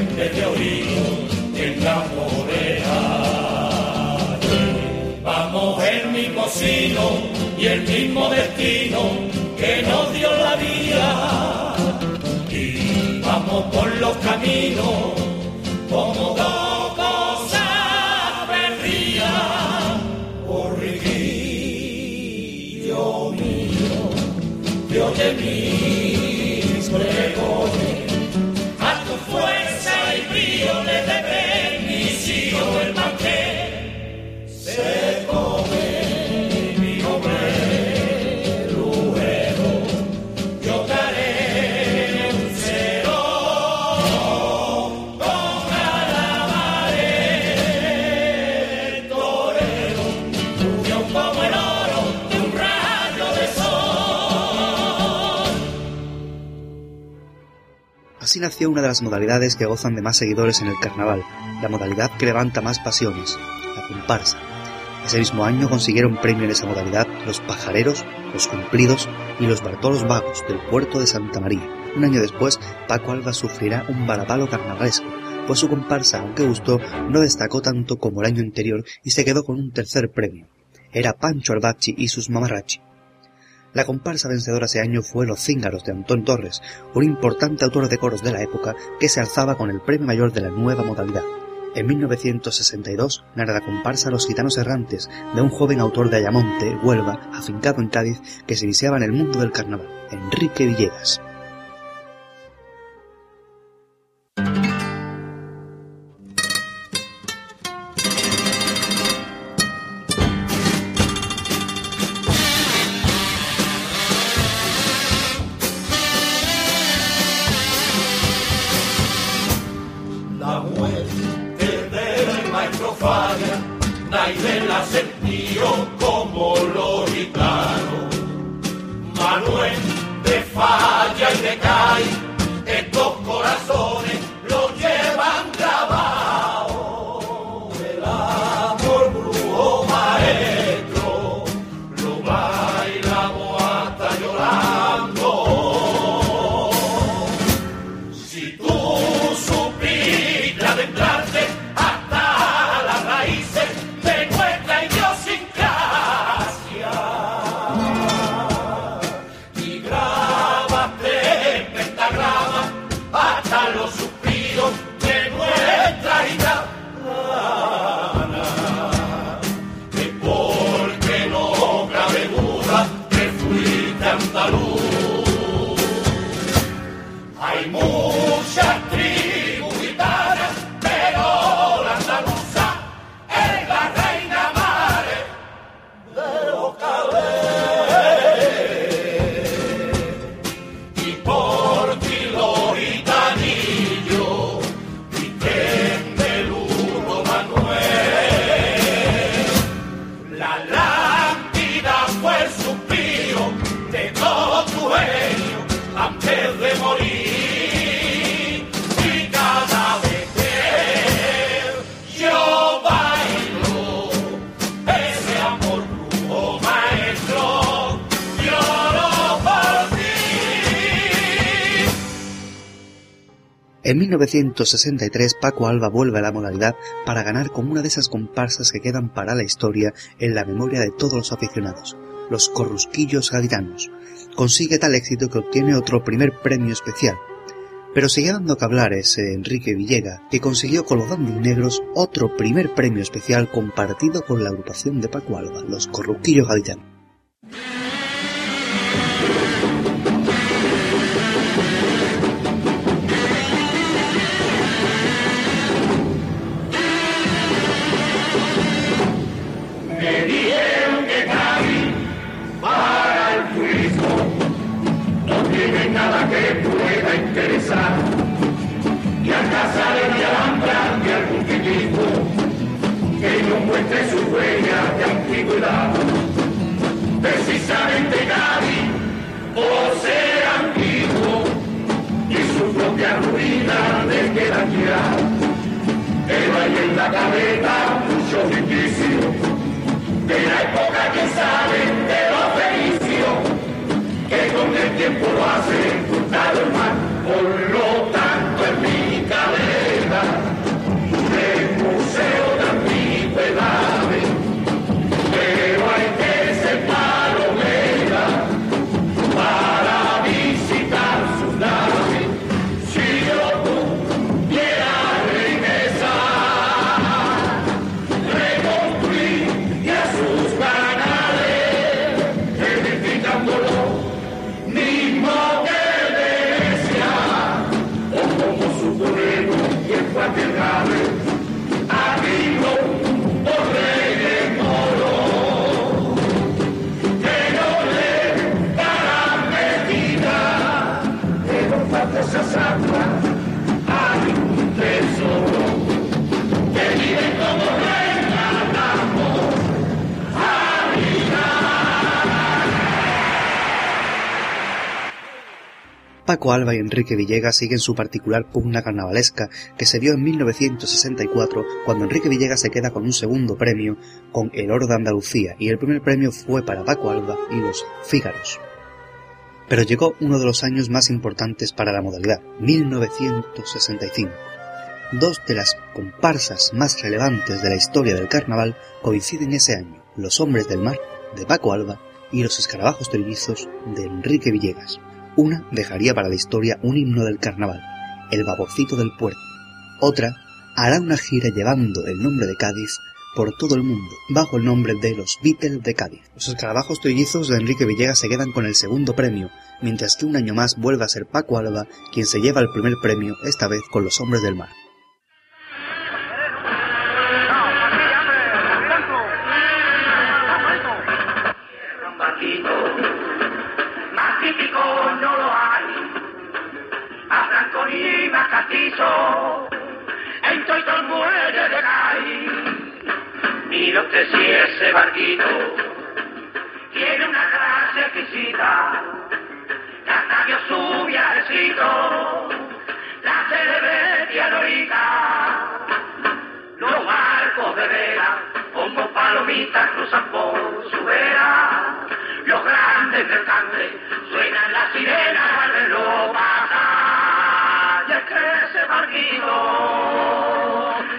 vez de oído tenga orejas. Vamos el mismo sino y el mismo destino que nos dio la vida. Y vamos por los caminos como dos cosas perdidas. Borriguillo mío, Dios de mis Así nació una de las modalidades que gozan de más seguidores en el carnaval, la modalidad que levanta más pasiones, la comparsa. Ese mismo año consiguieron premio en esa modalidad los pajareros, los cumplidos y los Bartolos Vagos del puerto de Santa María. Un año después, Paco Alba sufrirá un varapalo carnavalesco, pues su comparsa, aunque gustó, no destacó tanto como el año anterior y se quedó con un tercer premio. Era Pancho Arbachi y sus mamarrachi. La comparsa vencedora ese año fue Los Cíngaros de Antón Torres, un importante autor de coros de la época que se alzaba con el premio mayor de la nueva modalidad. En 1962 gana la comparsa Los Gitanos Errantes de un joven autor de Ayamonte, Huelva, afincado en Cádiz, que se iniciaba en el mundo del carnaval, Enrique Villegas. 1963 Paco Alba vuelve a la modalidad para ganar como una de esas comparsas que quedan para la historia en la memoria de todos los aficionados, los corrusquillos gaditanos. Consigue tal éxito que obtiene otro primer premio especial. Pero sigue dando que hablar ese Enrique Villega, que consiguió con los Negros otro primer premio especial compartido con la agrupación de Paco Alba, los corrusquillos gaditanos. Y al casar de Alhambra de algún que no muestre su huella de antigüedad. Precisamente Cali, por ser antiguo y su propia ruina le queda mirar. Pero hay en la cabeza muchos indicios de la época que saben de los fenicios, que con el tiempo lo hacen cruzado el mar, por lo tanto en mi Paco Alba y Enrique Villegas siguen su particular pugna carnavalesca que se dio en 1964 cuando Enrique Villegas se queda con un segundo premio con El Oro de Andalucía y el primer premio fue para Paco Alba y los Fígaros. Pero llegó uno de los años más importantes para la modalidad, 1965. Dos de las comparsas más relevantes de la historia del carnaval coinciden ese año, Los Hombres del Mar, de Paco Alba, y Los Escarabajos Trillizos, de Enrique Villegas. Una dejaría para la historia un himno del carnaval, el vaporcito del puerto. Otra hará una gira llevando el nombre de Cádiz por todo el mundo, bajo el nombre de los Beatles de Cádiz. Los escarabajos trillizos de Enrique Villegas se quedan con el segundo premio, mientras que un año más vuelve a ser Paco Alba quien se lleva el primer premio, esta vez con los Hombres del Mar. Castizo. En el muelle de. Mira usted si ese barquito tiene una gracia exquisita. Hasta dio su viajecito, la celebretia lorica. Los barcos de vela, como palomitas, cruzan por su vera. Los grandes mercantes suenan las sirenas al pasar. Y es que ese barquito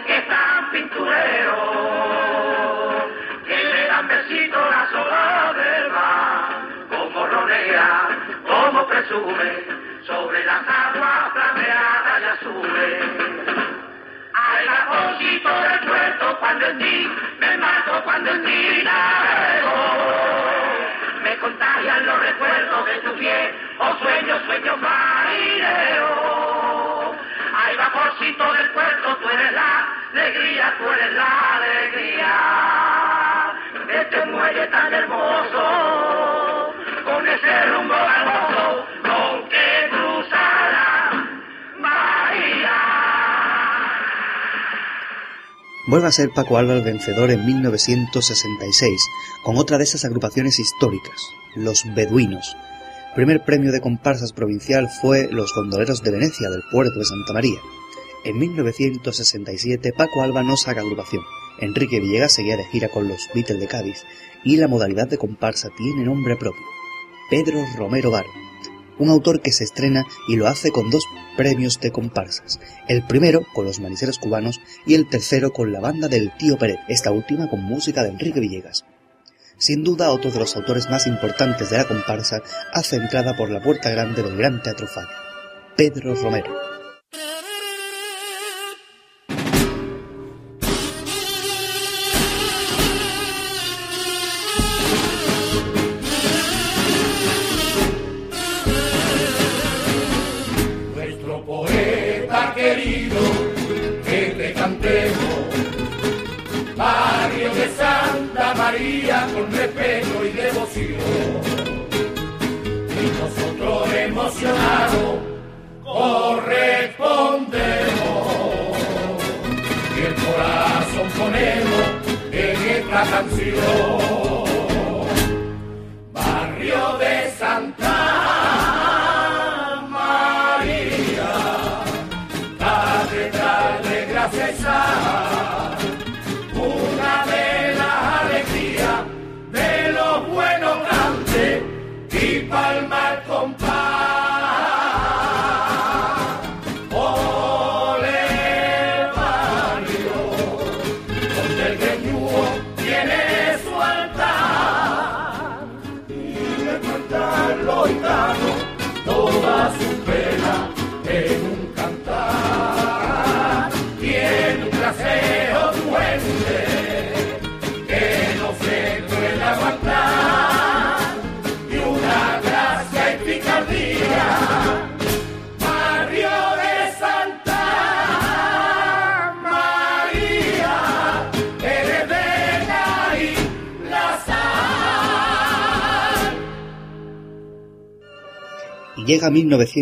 es tan pinturero que le dan besito a la sola. Como ronea, como presume, sobre las aguas plateadas y azules. Ay, vaporcito del puerto cuando en ti me mato, cuando en ti navego. Me contagian los recuerdos de tu piel, o sueños, sueños marineros. Ay, vaporcito del puerto, tú eres la alegría, tú eres la alegría. Este muelle tan hermoso, con ese rumbo hermoso, con que cruza la Bahía. Vuelve a ser Paco Alba el vencedor en 1966, con otra de esas agrupaciones históricas, los Beduinos. Primer premio de comparsas provincial fue Los Gondoleros de Venecia del puerto de Santa María. En 1967 Paco Alba no saca agrupación. Enrique Villegas seguía de gira con los Beatles de Cádiz y la modalidad de comparsa tiene nombre propio. Pedro Romero Bar, un autor que se estrena y lo hace con dos premios de comparsas. El primero con los maniceros cubanos y el tercero con la banda del Tío Pérez, esta última con música de Enrique Villegas. Sin duda, otro de los autores más importantes de la comparsa hace entrada por la puerta grande del Gran Teatro Pedro Romero.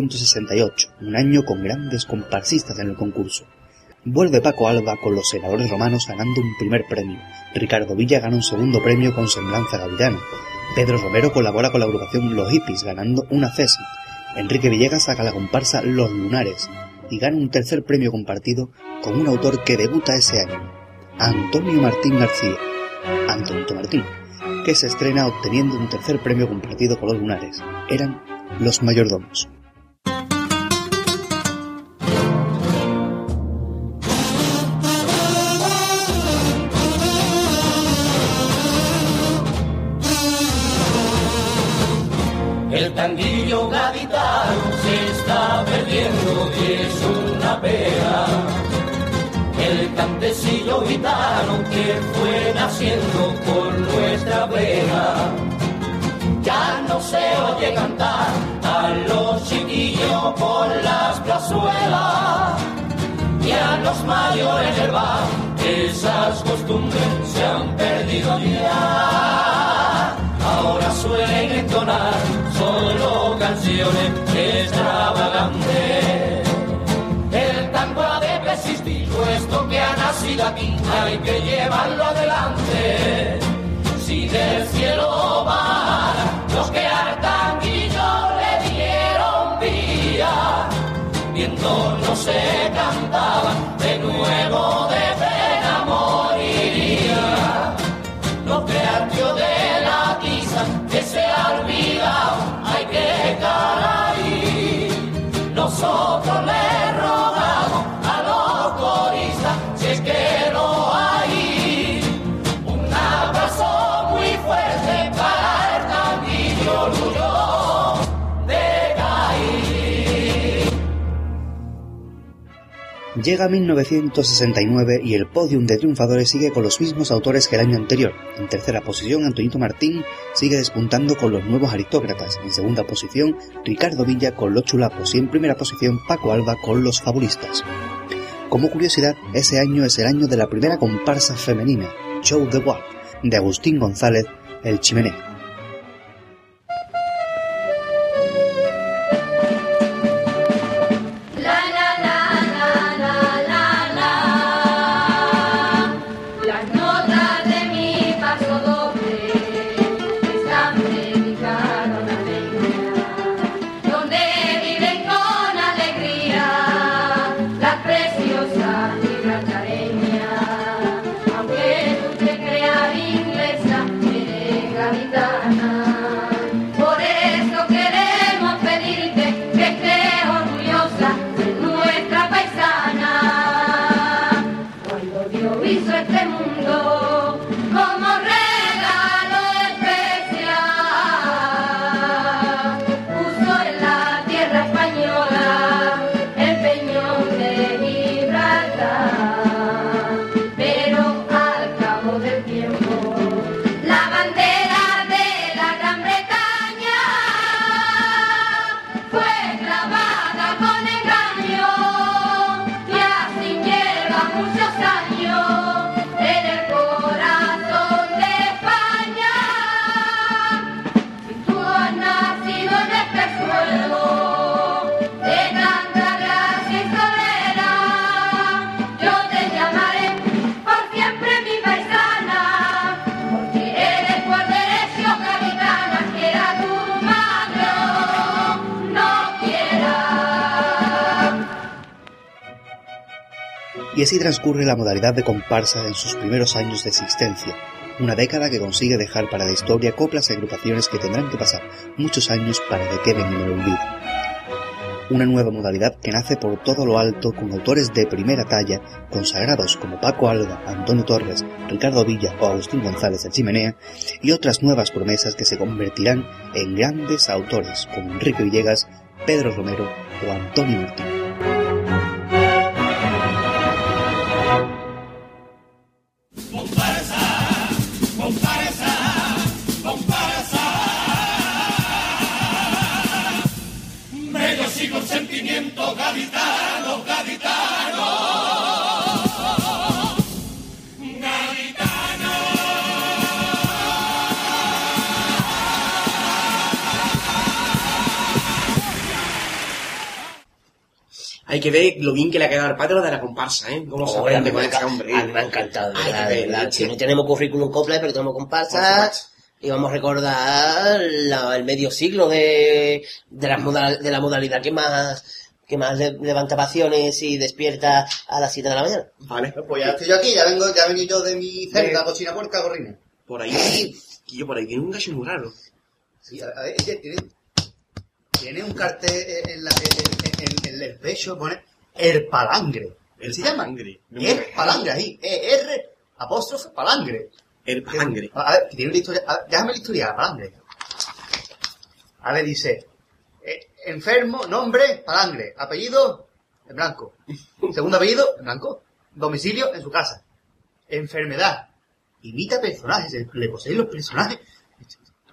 1968, un año con grandes comparsistas en el concurso. Vuelve Paco Alba con los senadores romanos ganando un primer premio. Ricardo Villa gana un segundo premio con Semblanza Gavilana. Pedro Romero colabora con la agrupación Los Hippies ganando una Cesi. Enrique Villegas saca la comparsa Los Lunares y gana un tercer premio compartido con un autor que debuta ese año, Antonio Martín García, Antonito Martín, que se estrena obteniendo un tercer premio compartido con Los Lunares. Eran Los Mayordomos. Esas costumbres se han perdido ya. Ahora suelen entonar solo canciones extravagantes. El tango ha de persistir, puesto que ha nacido aquí hay que llevarlo adelante. Si del cielo bajan los que a Artanguillo le dieron vía, viendo no se cantaban, Llega 1969 y el podium de triunfadores sigue con los mismos autores que el año anterior. En tercera posición, Antonito Martín sigue despuntando con los nuevos aristócratas. En segunda posición, Ricardo Villa con los chulapos y en primera posición, Paco Alba con los fabulistas. Como curiosidad, ese año es el año de la primera comparsa femenina, Show the Wall, de Agustín González, el chimenea. Y así transcurre la modalidad de comparsa en sus primeros años de existencia, una década que consigue dejar para la historia coplas y agrupaciones que tendrán que pasar muchos años para que queden en el olvido. Una nueva modalidad que nace por todo lo alto con autores de primera talla, consagrados como Paco Alba, Antonio Torres, Ricardo Villa o Agustín González de Chimenea, y otras nuevas promesas que se convertirán en grandes autores como Enrique Villegas, Pedro Romero o Antonio Martín. Que ver lo bien que le ha quedado al padre lo de la comparsa, ¿eh? Cómo se aprende me con hombre. a mí me ha encantado, de verdad, de. Si no tenemos currículum copla, pero tenemos comparsa. Y vamos a recordar la- el medio siglo de, de, las moda- de la modalidad que más que más le- levanta pasiones y despierta a las 7 de la mañana. Vale. Pues ya estoy yo aquí, ya vengo, ya he venido yo de mi celda, cochina puerca, gorrina. Por ahí, que yo por ahí tiene un gallo muy raro. Sí, a, ver, ella tiene, tiene un cartel en, la, en, en- en el pecho, pone el palangre. El ¿Se llama? palangre. El palangre ahí, E-R, apóstrofe, palangre. El palangre. A ver, que tiene una historia, a ver, déjame la historia, palangre. A ver, dice, eh, enfermo, nombre, palangre, apellido, en blanco. [LAUGHS] Segundo apellido, en blanco. Domicilio, en su casa. Enfermedad, imita personajes, le poseen los personajes.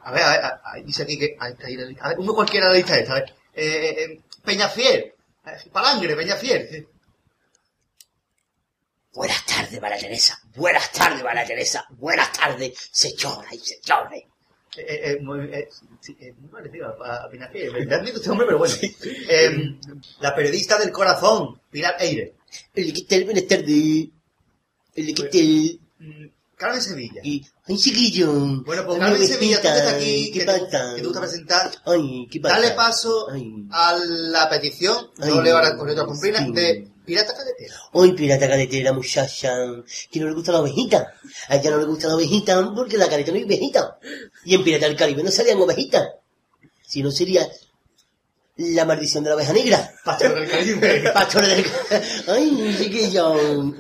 A ver, a ver, a- a- dice aquí que, ahí está ahí la lista. a ver, uno cualquiera de la lista esta, a ver. Eh, eh, Peñafiel, eh, palangre, Peñafiel. Buenas tardes, María Teresa. Buenas tardes, María Teresa. Buenas tardes, señoras y señores. Eh, eh, eh, muy, eh, sí, eh, muy parecido a, a. Me admito este hombre, pero bueno. Eh, la periodista del corazón, Pilar Eire. El que. El que te... Mm, Carmen Sevilla. Y... Ay, chiquillo. Bueno, pues Carmen Sevilla, tú que estás aquí, ¿Qué que, tú- que a presentar, Ay, ¿qué pasa? dale paso Ay. a la petición, yo Ay, leo ahora con otra cumplina, sí. de Pirata Caletera. Hoy pirata caletera, muchacha, que no le gusta la ovejita. A ella no le gusta la ovejita porque la caleta no es ovejita. Y en Pirata del Caribe no salían ovejitas. Si no sería la maldición de la oveja negra. Pastor del Caribe. [LAUGHS] Pastor del Ay, chiquillo.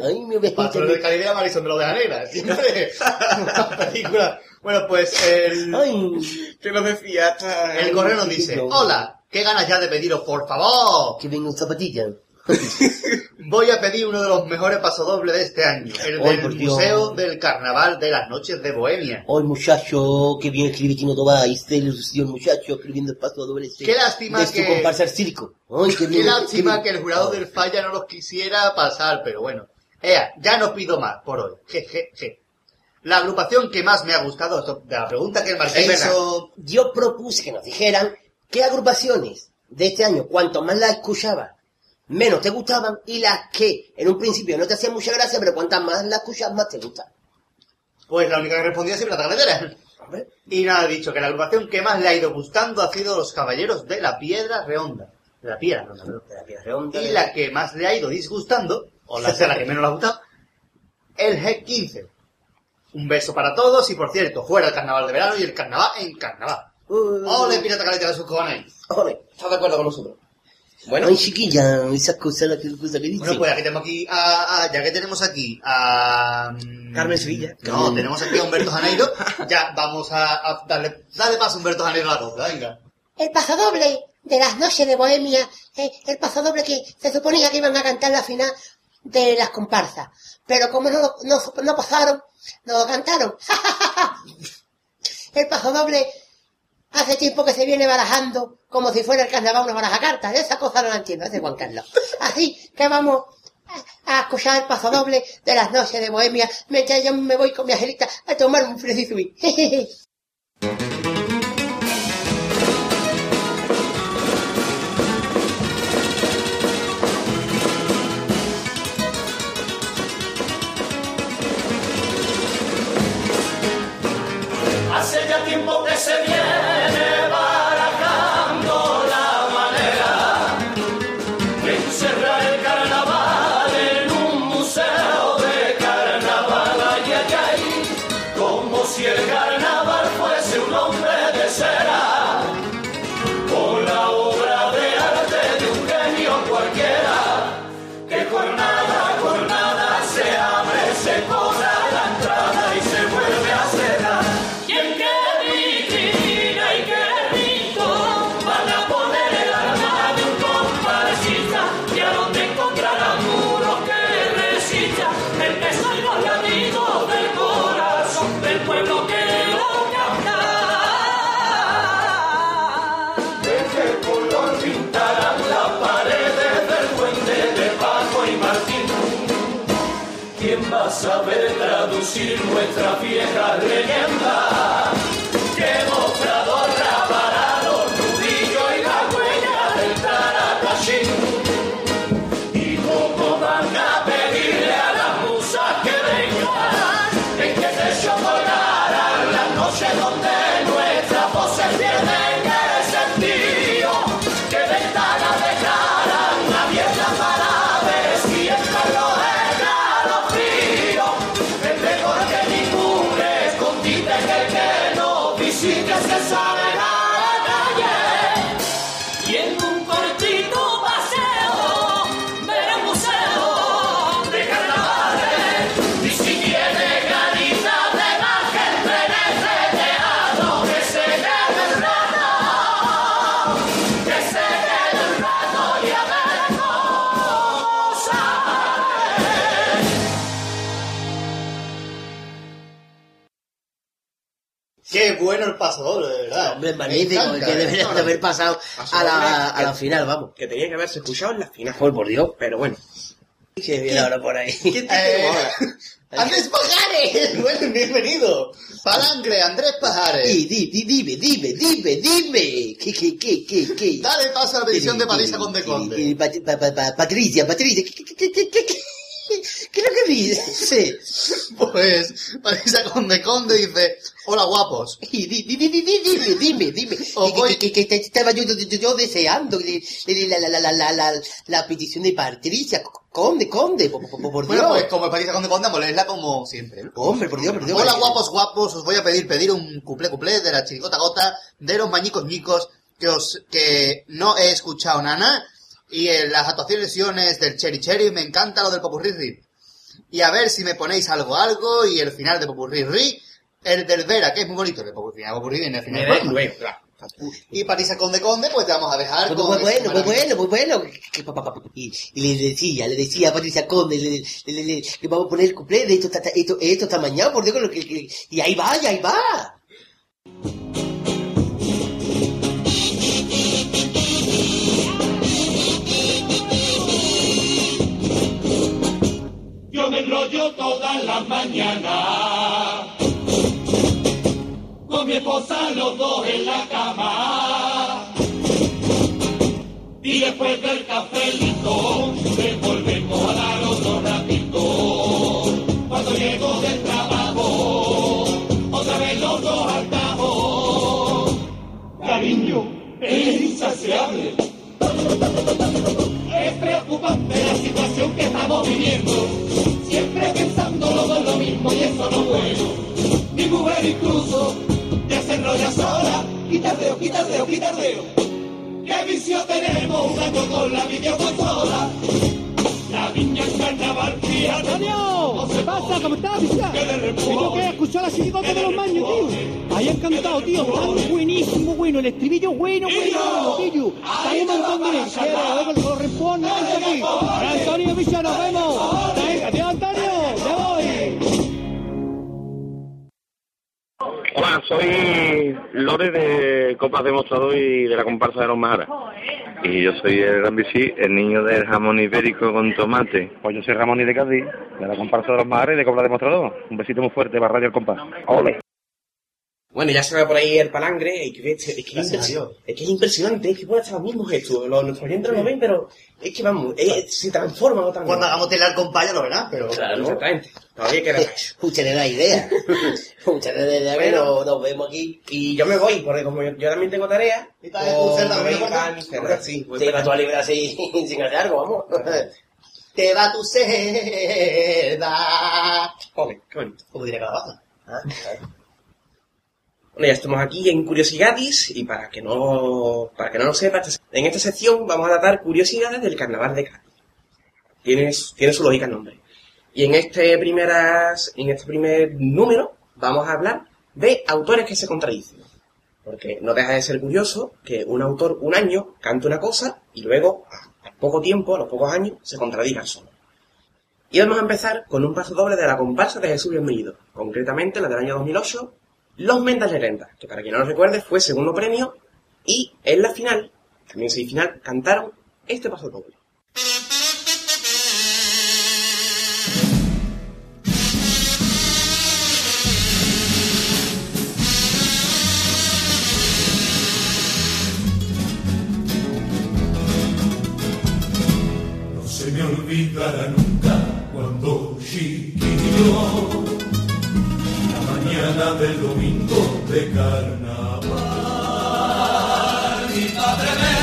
Ay, mi ovejita. Pastor del Caribe y Marisol de la Oveja Negra. Siempre una [LAUGHS] película. Bueno, pues el, Ay, Que nos decía el correo nos dice, hola, qué ganas ya de pediros, por favor. que venga un zapatilla. [LAUGHS] Voy a pedir uno de los mejores pasodobles de este año, el Ay, del por Dios. Museo del Carnaval de las Noches de Bohemia. Ay, muchacho, que bien escribe Tino Tobáis, se ilusión, muchacho, escribiendo el paso doble ese Qué lástima de su que- comparsa al circo. Ay, qué bien. Qué lástima bien. que el jurado del falla no los quisiera pasar, pero bueno. Ea, ya no pido más por hoy. Je, je, je. La agrupación que más me ha gustado, de la pregunta que el Marqués Es verdad. hizo, Yo propuse que nos dijeran qué agrupaciones de este año, cuanto más las escuchabas, menos te gustaban, y las que en un principio no te hacían mucha gracia, pero cuantas más las escuchabas, más te gustan. pues la única que respondía siempre la. Hombre, Y nada, dicho que la agrupación que más le ha ido gustando ha sido los Caballeros de la Piedra Redonda. De la Piedra Redonda, perdón. de la piedra redonda, Y de- la que más le ha ido disgustando, o la sea la que menos le ha gustado, el G15. Un beso para todos y por cierto, fuera el carnaval de verano y el carnaval en carnaval. Uh, ¡Ole, pirata caleta de sus cojones! ole. ¿Estás de acuerdo con nosotros? Bueno, Ay, chiquilla, esas cosas, las que- cosas que dicen. Bueno, pues aquí tenemos aquí a, a- ya que tenemos aquí a mm, Carmen Sevilla. No, tenemos aquí a Humberto Janeiro. Ya vamos a, a darle, dale paso a Humberto Janeiro a la cosa, venga. El pasodoble de las noches de Bohemia, eh, el pasodoble que se suponía que iban a cantar la final de las comparsas. Pero como no, lo- no, no pasaron, no lo cantaron. [LAUGHS] el pasodoble hace tiempo que se viene barajando como si fuera el carnaval una baraja carta. Esa cosa no la entiendo, ese Juan Carlos. Así que vamos a, escuchar el pasodoble de las noches de Bohemia mientras yo me voy con mi angelita a tomar un fresisui. [LAUGHS] Hace ya tiempo que se traducir nuestra bueno el pasador, de verdad. Hombre, magnífico, encanta, que ¿eh? deberían de haber pasado a la, a la final, vamos. que tenía que haberse escuchado en la final. Por, por Dios. Pero bueno. Que viene ahora por ahí. ¿Qué te Eh? [LAUGHS] Andrés Pajares, [LAUGHS] bueno, bienvenido. Palangre, Andrés Pajares. Di, di, di, dime, dime, dime, dime. ¿Qué, qué, qué, qué, qué? Dale paso a la petición de Marisa con de Conde. Pat- pa- pa- pa- Patricia, Patricia. ¿qué, qué, qué, qué, qué, qué? ¿Qué es lo que dice? Pues Patricia Conde Conde dice, hola guapos. Y di- di- di- di- di- dime, dime, [LAUGHS] dime. Os voy- que, que, que estaba yo, yo, yo- deseando la, la, la, la, la, la, la petición de Patricia. Conde, conde, por, por, por Bueno, Dios. pues como Patricia Conde Conde, vamos a leerla como siempre. Hombre, por Dios, por Dios. Hola guapos guapos, os voy a pedir pedir un cuplé cuplé de la chirigota gota de los mañicos ñicos que os que no he escuchado nada y en las actuaciones lesiones del Cherry Cherry me encanta lo del Popurrí Y a ver si me ponéis algo algo y el final de Popurrí el del Vera, que es muy bonito, el Popurrí, el Popurrí en el final. Luego, claro. Y Patricia Conde Conde, pues te vamos a dejar Muy, con muy bueno, muy bueno, muy bueno. Y, y le decía, le decía a Patricia Conde, le, le, le- le- que vamos a poner el cuplé de esto, esta- esto, esto esta mañana, por Dios, que lo que, que- y ahí va, y ahí va. Enrollo todas las mañanas. Con mi esposa los dos en la cama. Y después del cafelito, le volvemos a dar otro ratito. Cuando llego del trabajo, otra vez los dos al cabo. Cariño, es insaciable. Es preocupante la situación que estamos viviendo. Siempre pensando los dos lo mismo y eso no es bueno. Mi mujer incluso ya se enrolla sola. Quitardeo, quitardeo, quitardeo. ¿Qué vicio tenemos jugando con la videoconsola? La viña en carnaval, fíjate. ¿qué pasa? ¿Cómo estás, Pisa? Que escuchar la chirigota de los maños, tío. Ahí encantado, tío. Tan buenísimo, bueno. El estribillo bueno, bueno, tío. Está un montón de lecheros. Luego el aquí. Antonio, nos vemos. Adiós, Hola, soy Lore de Copas de Mostrador y de la comparsa de los Majaras. Y yo soy el Gran Bici, el niño del jamón ibérico con tomate. Pues yo soy Ramón y de Cádiz, de la comparsa de los Mares y de Cobra Demostrador. Un besito muy fuerte para Radio El Compás. ¡Ole! Bueno, ya se ve por ahí el palangre, que, es, que es, que es impresionante, es que puede estar los mismos gestos, los, nuestros oyentes no lo ven, pero es que vamos, se transforman totalmente. Cuando hagamos telar con paya lo verás, pero... Claro, exactamente. Todavía queda más. [LAUGHS] La idea. [LAUGHS] Escúchale la idea Bueno. nos, vemos aquí. Y yo me voy, porque como yo, yo también tengo tarea, ¿Y para pues, ¿no? celda, sí. Te vas tú a librar así [LAUGHS] sin hacer algo, vamos. Te va tu celda. Joder, qué bonito. Como diría Calabaza. Ya estamos aquí en Curiosidades y para que no, para que no lo sepa, en esta sección vamos a tratar curiosidades del carnaval de Cádiz. Tiene, tiene su lógica el nombre. Y en este primeras, en este primer número vamos a hablar de autores que se contradicen. Porque no deja de ser curioso que un autor un año cante una cosa y luego, a- poco tiempo, a los pocos años, se contradiga solo. Y vamos a empezar con un paso doble de la comparsa de Jesús Bienvenido, concretamente la del año 2008, Los Mendas Lerendas, que para quien no lo recuerde fue segundo premio y en la final, también semifinal, cantaron este paso doble. No se me olvidará nunca cuando chiquillo, mañana del domingo de carnaval, mi padre me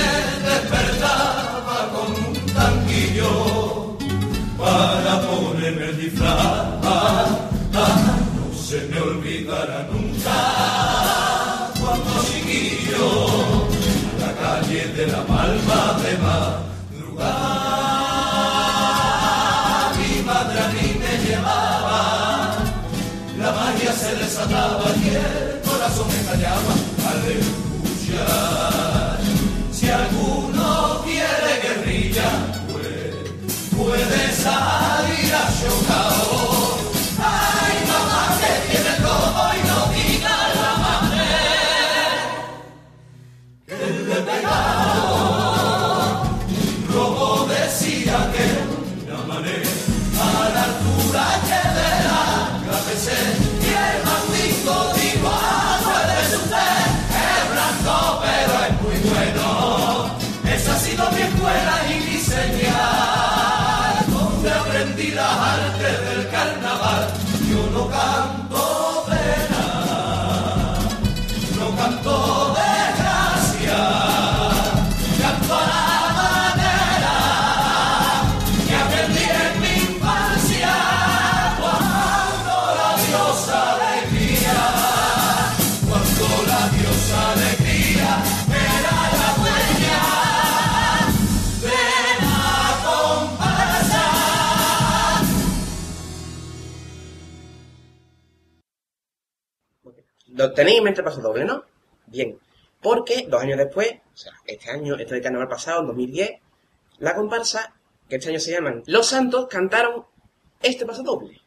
despertaba con un tanquillo para ponerme el disfraz. Ah, no se me olvidará again. tenéis en mente el paso doble, ¿no? Bien. Porque dos años después, o sea, este año, este de carnaval pasado, en 2010, la comparsa, que este año se llaman Los Santos, cantaron este paso doble.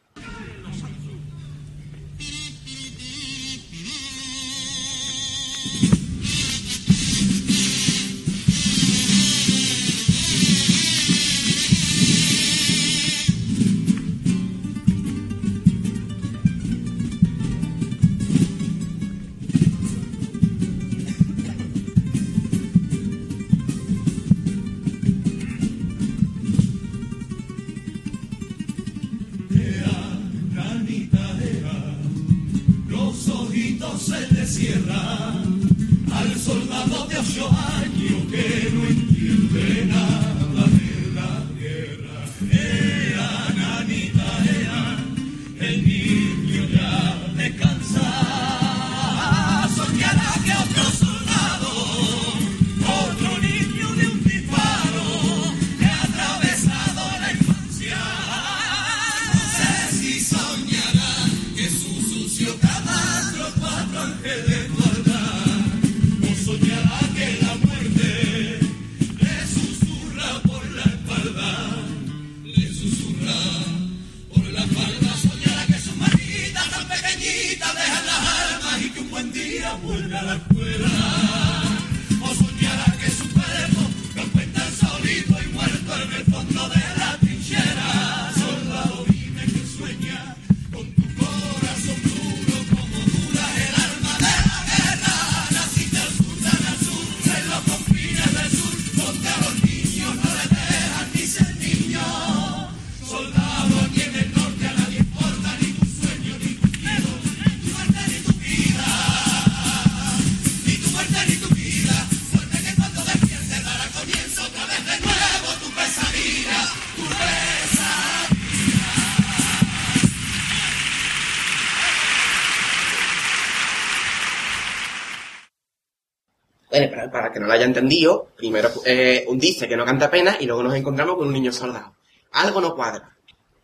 para que no lo haya entendido, primero eh, dice que no canta apenas y luego nos encontramos con un niño soldado. Algo no cuadra.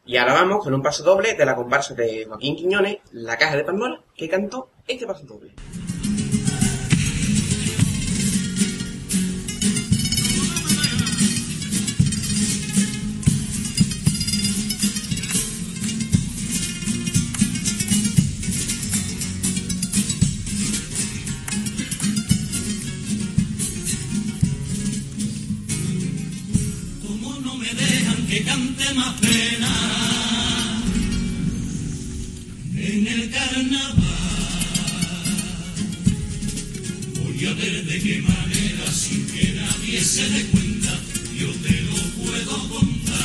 Y ahora vamos con un paso doble de la comparsa de Joaquín Quiñones, La Caja de Pandora, que cantó este paso doble. que cante más pena en el carnaval. Voy a ver de qué manera, sin que nadie se dé cuenta, yo te lo puedo contar.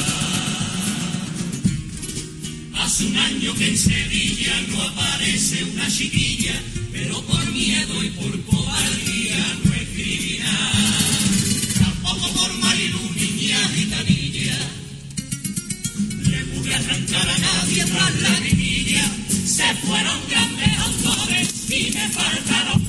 Hace un año que en Sevilla no aparece una chiquilla, pero por miedo y por cobardía tras la envidia se fueron grandes autores y me faltaron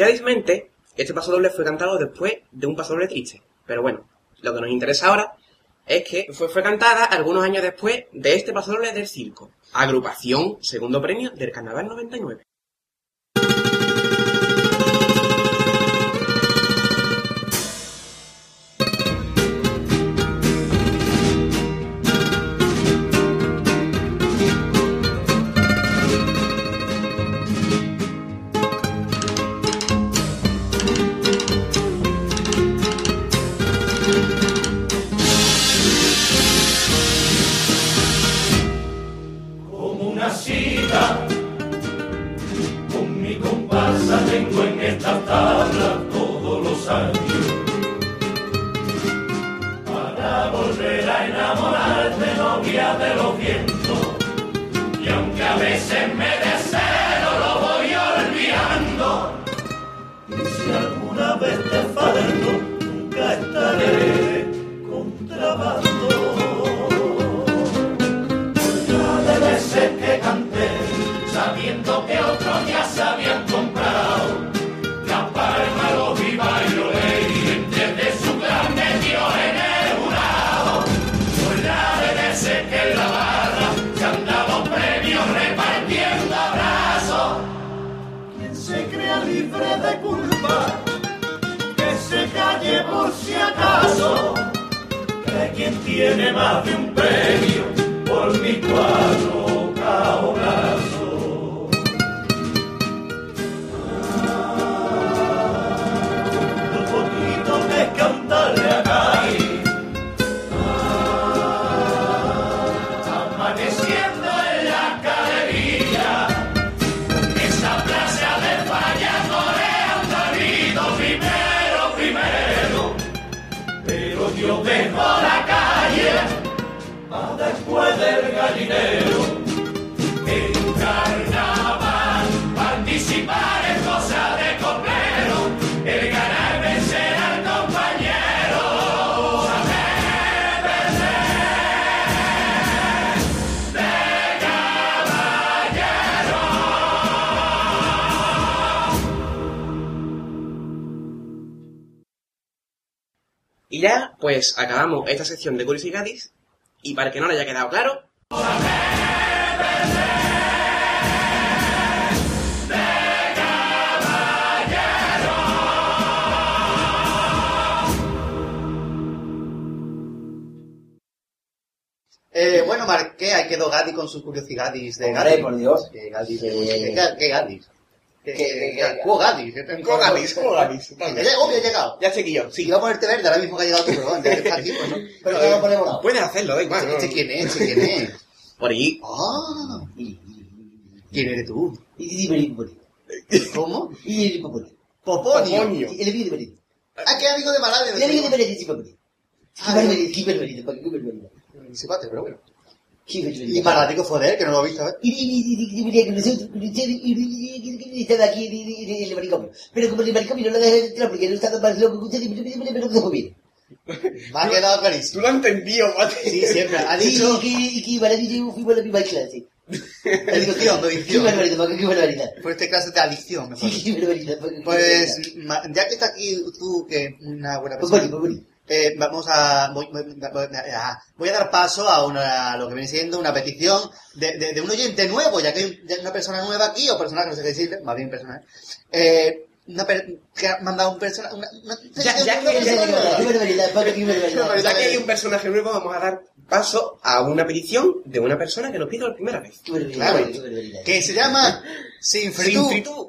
sigáis este paso doble fue cantado después de un paso doble triste. Pero bueno, lo que nos interesa ahora es que fue, fue cantada algunos años después de este paso doble del circo. Agrupación, segundo premio del Carnaval 99. Vez quien tiene más de un premio pues acabamos esta sección de Guris y Gadis. Y para que no le haya quedado claro, Eh, bueno, Marqué, ahí quedó Gadi con sus curiosidades de Hombre, Gadi. por Dios. Que Gadi, Sí. que, que, que Gadi. Que, Que-. ¿Cuál Gadis? ¿Cuál Gadis? Ya- Obvio, ha llegado. ya sé que yo, sí. Iba a ponerte verde ahora mismo que ha llegado pero está aquí, pues no. Pero no ponemos nada. Puedes hacerlo, da igual. ¿Este no. quién es? ¿Este quién es? Por ahí. Ah, ¿quién eres tú? ¿Cómo? Poponio. Poponio. El vídeo de Ah, que amigo de Maladia. Y el vídeo de sí popoli. Qué barbaridad, qué barbaridad, qué barbaridad. Simpate, pero bueno. Qué barbaridad. Y Malático fue de él, que no lo he visto, ¿eh? Estaba aquí en el manicomio. Pero como el manicomio no lo dejé entrar porque no estaba más loco que usted, pero no se bien. Me ha quedado clarísimo. Tú lo has entendido, mate. Sí, siempre. Ha dicho y que maravilla, yo fui a la misma clase. adicción, Qué adicción. barbaridad, Paco, qué barbaridad. Por este clase de adicción, mejor. Sí, qué barbaridad, qué Pues, barbaridad. ya que está aquí tú, que una buena persona. Eh, vamos a voy, voy- a- dar paso a, una, a lo que viene siendo una petición de, de, de un oyente nuevo, ya que hay una persona nueva aquí, o persona que no sé qué decirle, más bien persona, eh, una per- que ha mandado un persona, una, una- Ya- que- hay un personaje nuevo, vamos a dar paso a una petición de una persona que nos pide la primera vez. Claro. que se llama Sin Fritú, Sinfritú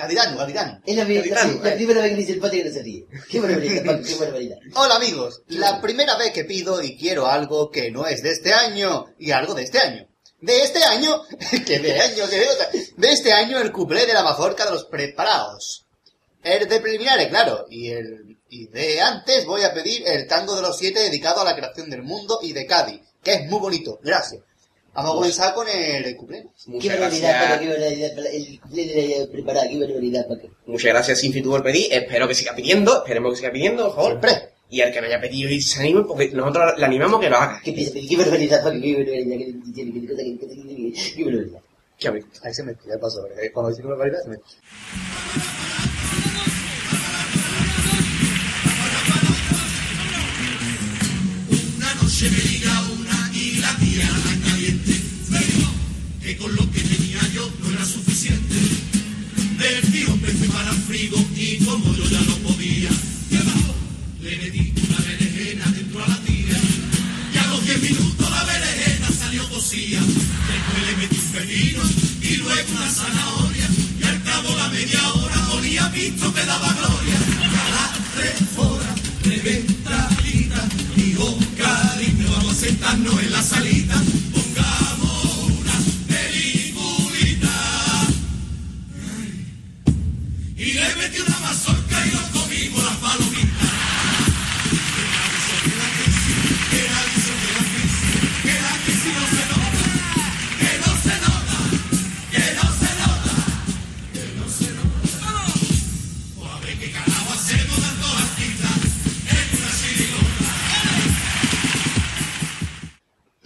Gaditano, Gaditano. Es la, la, la primera vez que dice el padre que no se ríe. Qué barbaridad, [LAUGHS] qué barbaridad. Hola amigos, la primera vez que pido y quiero algo que no es de este año y algo de este año. De este año, [LAUGHS] que de año, que de otra. De este año el cuplé de la mazorca de los preparados. El de preliminares, claro, y el y de antes voy a pedir el tango de los siete dedicado a la creación del mundo y de Cádiz, que es muy bonito. Gracias. Vamos a comenzar con el. Qué Muchas Paco, qué gracias. barbaridad. El cumpleaños de preparado, qué barbaridad, Paco. Muchas gracias, por pedir. Espero que siga pidiendo. Esperemos que siga pidiendo, por favor. Siempre. Y al que no haya pedido y se anime, porque nosotros le animamos que lo haga. Qué piensa, qué barbaridad, Paco, qué barbaridad. Qué qué- qué qué qué- qué- qué barbaridad. ¿Qué habéis? Ahí se me ya pasó, porque cuando decimos barbaridad se me... Una noche me liga una y la tía que con lo que tenía yo no era suficiente. Del tío me fui para frigo y como yo ya no podía, debajo le metí una berenjena dentro a la tía. Y a los 10 minutos la berenjena salió cocida. Después le metí un pepino y luego una zanahoria. Y al cabo la media hora olía visto que daba gloria. Y a las tres horas reventadita. Dijo, cariño, vamos a sentarnos en la salita.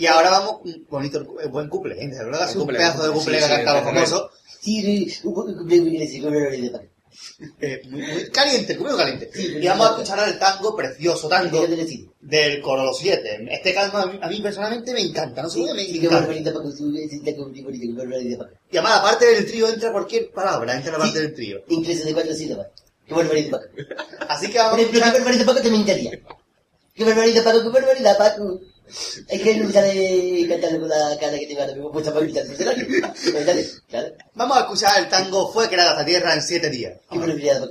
Y ahora vamos, bonito, eh, buen couple, ¿eh? De verdad, sido un pedazo de que ha sí, cantado famoso. Sí, Eh, muy, muy caliente, muy caliente. Y vamos a escuchar el tango, precioso tango, del Corolo 7. Este tango a mí, a mí personalmente me encanta, no sé me. Y además, aparte del trío, entra cualquier palabra, entra la parte del trío. Inglés de cuatro sílabas. Barbaridad. Así que vamos a qué barbaridad te mentaría. Qué barbaridad barbaridad. Es que no sale cantando con la cara que tengo ahora mismo puesta para gritar el escenario. Vamos a escuchar el tango Fue creada esta tierra en siete días. Qué barbaridad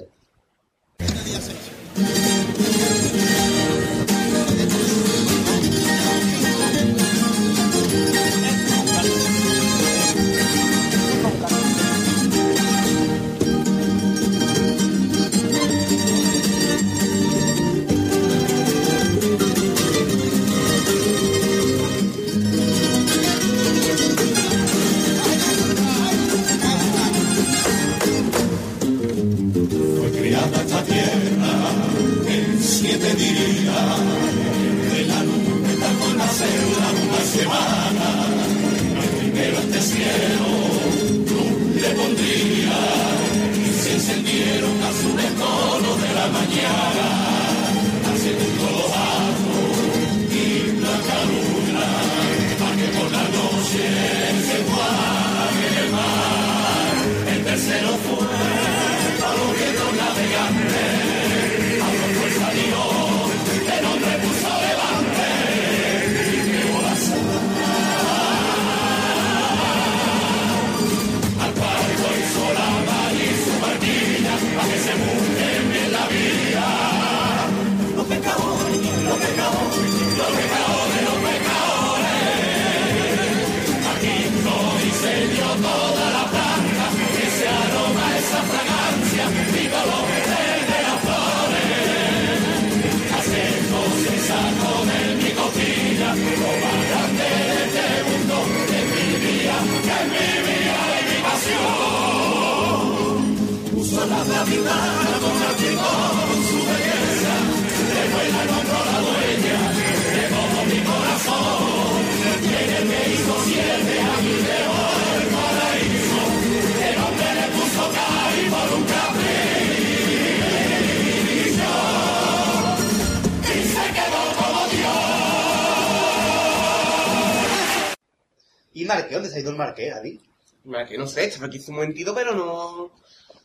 el David? Bueno, que no sé, estaba aquí un momentito, pero no...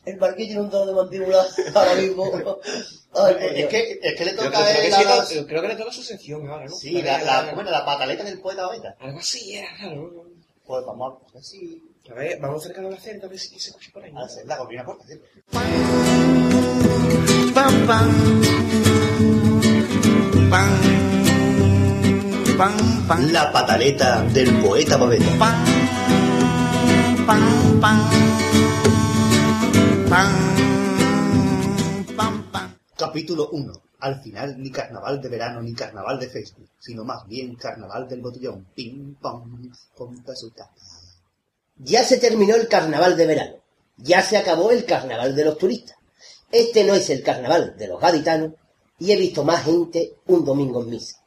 El barquillo tiene un tono de mandíbula [LAUGHS] ahora mismo. Ay, es, que, es que le toca creo a que la- creo que le toca su sección ahora, ¿no? Sí, la, la, bueno, la pataleta del poeta Beta. Algo así era, claro. Pues vamos a ver si... A ver, vamos acercando la cerca, a ver si se escucha por ahí. A hacer la cortina corta, sí. pam pam pam pam La pataleta del poeta pam Capítulo 1. Al final ni carnaval de verano ni carnaval de Facebook, sino más bien carnaval del botellón. Ping pong, junta su. Ya se terminó el carnaval de verano. Ya se acabó el carnaval de los turistas. Este no es el carnaval de los gaditanos y he visto más gente un domingo en misa.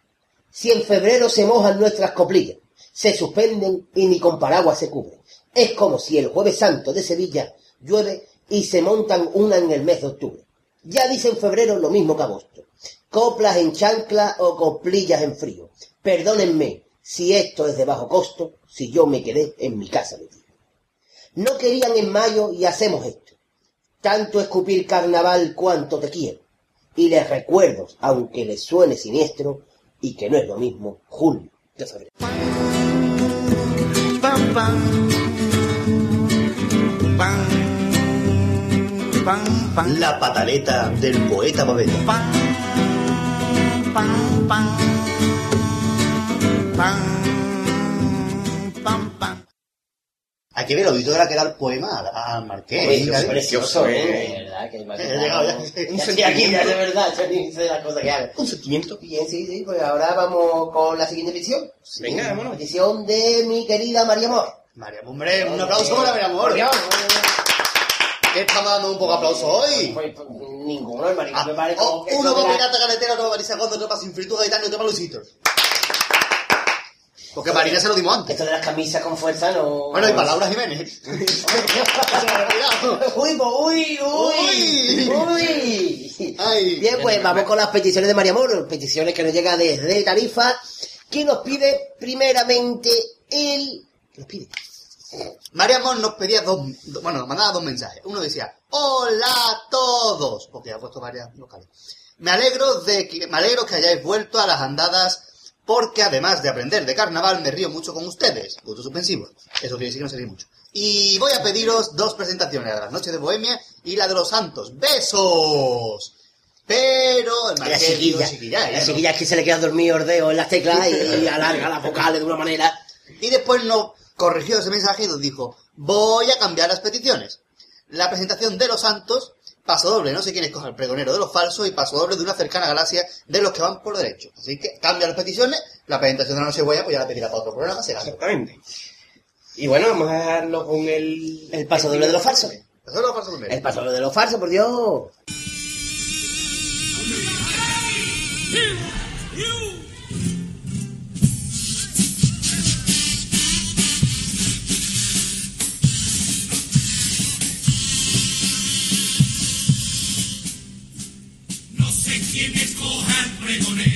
Si en febrero se mojan nuestras coplillas, se suspenden y ni con paraguas se cubren. Es como si el jueves santo de Sevilla llueve y se montan una en el mes de octubre. Ya dice en febrero lo mismo que agosto. Coplas en chancla o coplillas en frío. Perdónenme si esto es de bajo costo, si yo me quedé en mi casa metido. No querían en mayo y hacemos esto. Tanto escupir carnaval cuanto te quiero. Y les recuerdo, aunque les suene siniestro, y que no es lo mismo, julio de febrero. La pataleta del poeta Babel. Pam, pam, pam. Pam, Hay que ver, el auditorio le ha quedado el poema al, Marqués. ¿eh? precioso, ¿eh? de verdad, que llegado ya. Un [LAUGHS] sentimiento aquí, ya de verdad, yo ni sé la cosa que hago. Un sentimiento. Bien, sí, sí, pues ahora vamos con la siguiente petición. Venga, vámonos. Petición de mi querida María Amor. María, hombre, un aplauso para María Amor. ¿Qué estamos dando un poco de aplauso hoy? Pues, pues, ninguno, el marido parece Oh, que uno la- Cata Caletera, otro Marisa Gondo, otro para Sinfritu Gaetano y otro para Luisito. Porque Marina se lo dimos antes. Esto de las camisas con fuerza no... Bueno, y para Laura Jiménez. [LAUGHS] [LAUGHS] uy, uy, uy, uy. Ay, Bien, pues vamos con las peticiones de María Moro, peticiones que nos llega desde Tarifa, que nos pide primeramente el... ¿Qué nos pide? María Amor nos pedía dos, do- bueno, nos mandaba dos mensajes. Uno decía, hola a todos, porque ha puesto varias locales. Me alegro de que, me alegro que hayáis vuelto a las andadas, porque además de aprender de carnaval, me río mucho con ustedes. Puntos suspensivos. Eso quiere decir que no se ríe mucho. Y voy a pediros dos presentaciones, la de las noches de Bohemia y la de los santos. ¡Besos! Pero el La chiquilla, chiquilla, la no. chiquilla es que se le queda dormido ordeo en las teclas y, y alarga las vocales de una manera... Y después nos corrigió ese mensaje y nos dijo, voy a cambiar las peticiones. La presentación de los santos, paso doble, no sé quién escoge el pregonero de los falsos y paso doble de una cercana galaxia de los que van por derecho. Así que cambia las peticiones, la presentación de la noche buena, pues ya la pedirá para otro programa, será. Exactamente. Y bueno, vamos a dejarlo con el... El paso doble de los falsos. Paso doble de los falsos. El paso doble de los falsos, por Dios. Escoja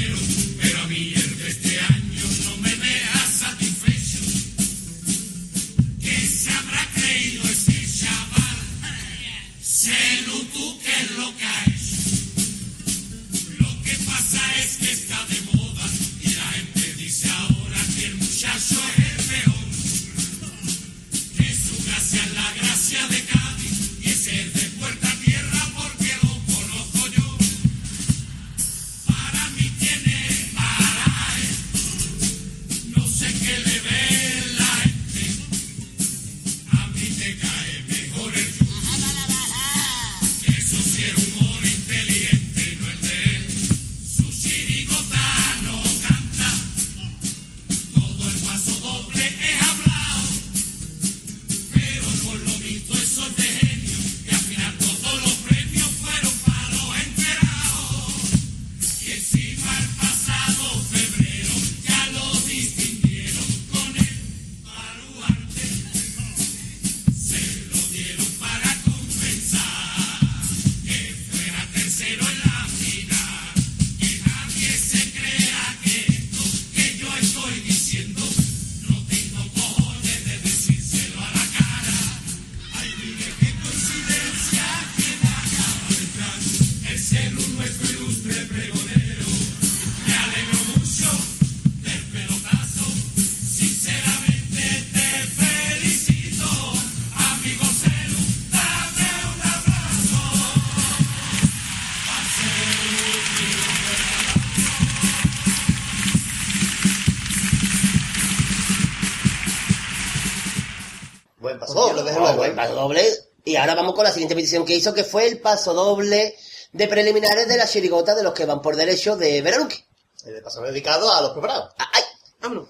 paso doble. Y ahora vamos con la siguiente petición que hizo, que fue el paso doble de preliminares de la chirigota de los que van por derecho de Veraluque. El paso dedicado a los preparados. ¡Ay! ¡Vámonos!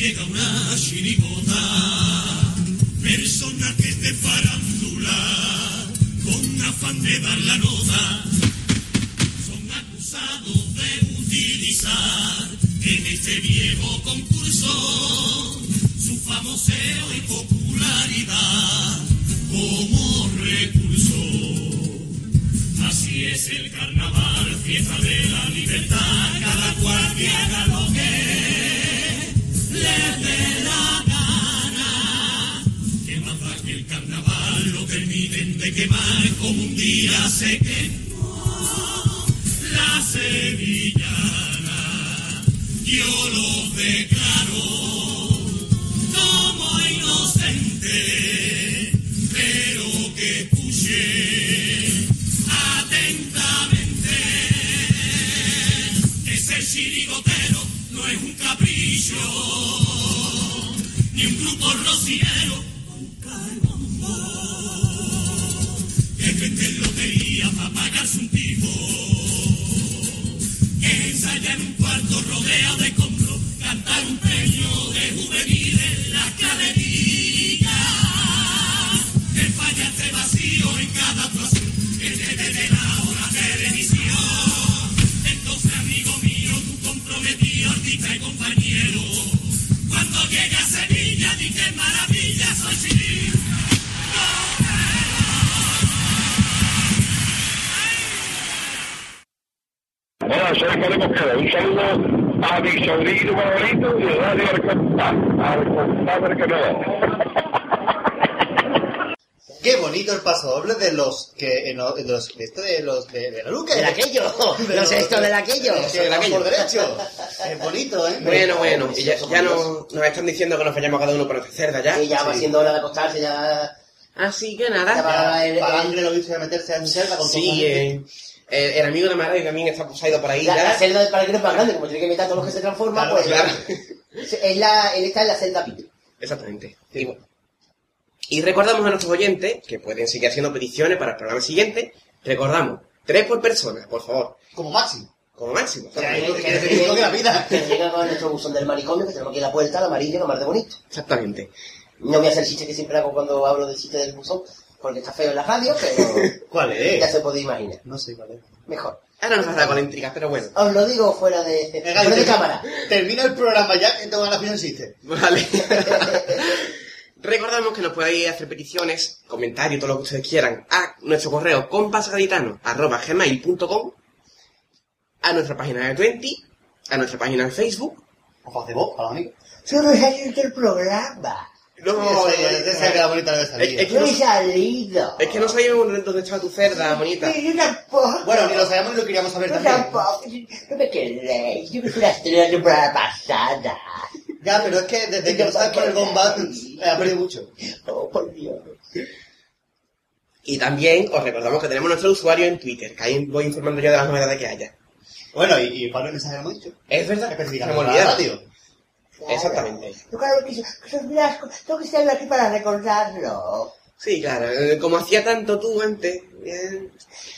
Llega una chirigota Personajes de farándula, con afán de dar la nota, son acusados de utilizar en este viejo concurso su famoseo y popularidad como recurso. Así es el carnaval, fiesta de la libertad, cada cual que haga lo que terminen de quemar como un día se quemó la sevillana. Yo lo declaro como inocente, pero que escuche atentamente que ser chirigotero no es un capricho ni un grupo rociero que venden lotería para pagarse un tipo que ensaya en un cuarto rodeado de compro cantar un premio de juvenil a mi sobrino favorito y Radio al compás, al compás del que no. Qué bonito el paso doble de los que en los, de los esto de los de, de la Luca. Del aquello. [LAUGHS] Los esto del aquello. Que van por derecho. Es bonito, ¿eh? Bueno, bueno, y ya, ya no- nos están diciendo que nos vayamos cada uno por nuestra cerda ya. Y ya va siendo hora de acostarse, ya... Así que Ya nada. va el- lo a meterse en con Sí, eh, el, el amigo de Maravilla también está poseído por ahí La, ya. la celda del paraguero es más grande, como tiene que meter a todos los que se transforman, Claro, pues... claro. Es la, él está en la celda pi. Exactamente. Y, bueno. Y recordamos a nuestros oyentes que pueden seguir haciendo peticiones para el programa siguiente. Recordamos, tres por persona, por favor. Como máximo. Como máximo. Que- la vida. Que llega con nuestro buzón del manicomio, que tenemos aquí en la puerta, el amarillo, lo más de bonito. Exactamente. No voy a hacer el chiste que siempre hago cuando hablo del chiste del buzón, porque está feo en la radio, pero [LAUGHS] ¿Cuál ya es? se puede imaginar. No sé cuál es. Mejor. Ahora nos pasa con la intriga, pero bueno. Os lo digo fuera de, Venga, fuera de termina- cámara. Termina el programa ya que tengo la final existe. Vale. [LAUGHS] Recordamos que nos podéis hacer peticiones, comentarios, todo lo que ustedes quieran a nuestro correo compasgaditano.gmail.com a nuestra página de Twenty, a nuestra página en Facebook. O vos, para los amigos. Solo salido del programa. No, Ese- ese es el que la bonita salir. Es, que No he salido. es que no sabíamos dónde estaba tu cerda, bonita. Yo tampoco. Bueno, ni lo sabíamos ni lo queríamos saber Yo también. tampoco. No me queréis. Yo me fui a estrella la temporada pasada. Ya, pero es que desde que no sabes por el bomba, eh, ha perdido mucho. Oh, por Dios. Y también os recordamos que tenemos nuestro usuario en Twitter, que ahí voy informando yo de las novedades que haya. Bueno, y, y para el mensaje lo hemos dicho. Es verdad, se me Especificamos la Exactamente. Yo claro que eso es un asco. Tengo que estar aquí para recordarlo. Sí, claro, eh, como hacía tanto tú antes. bien.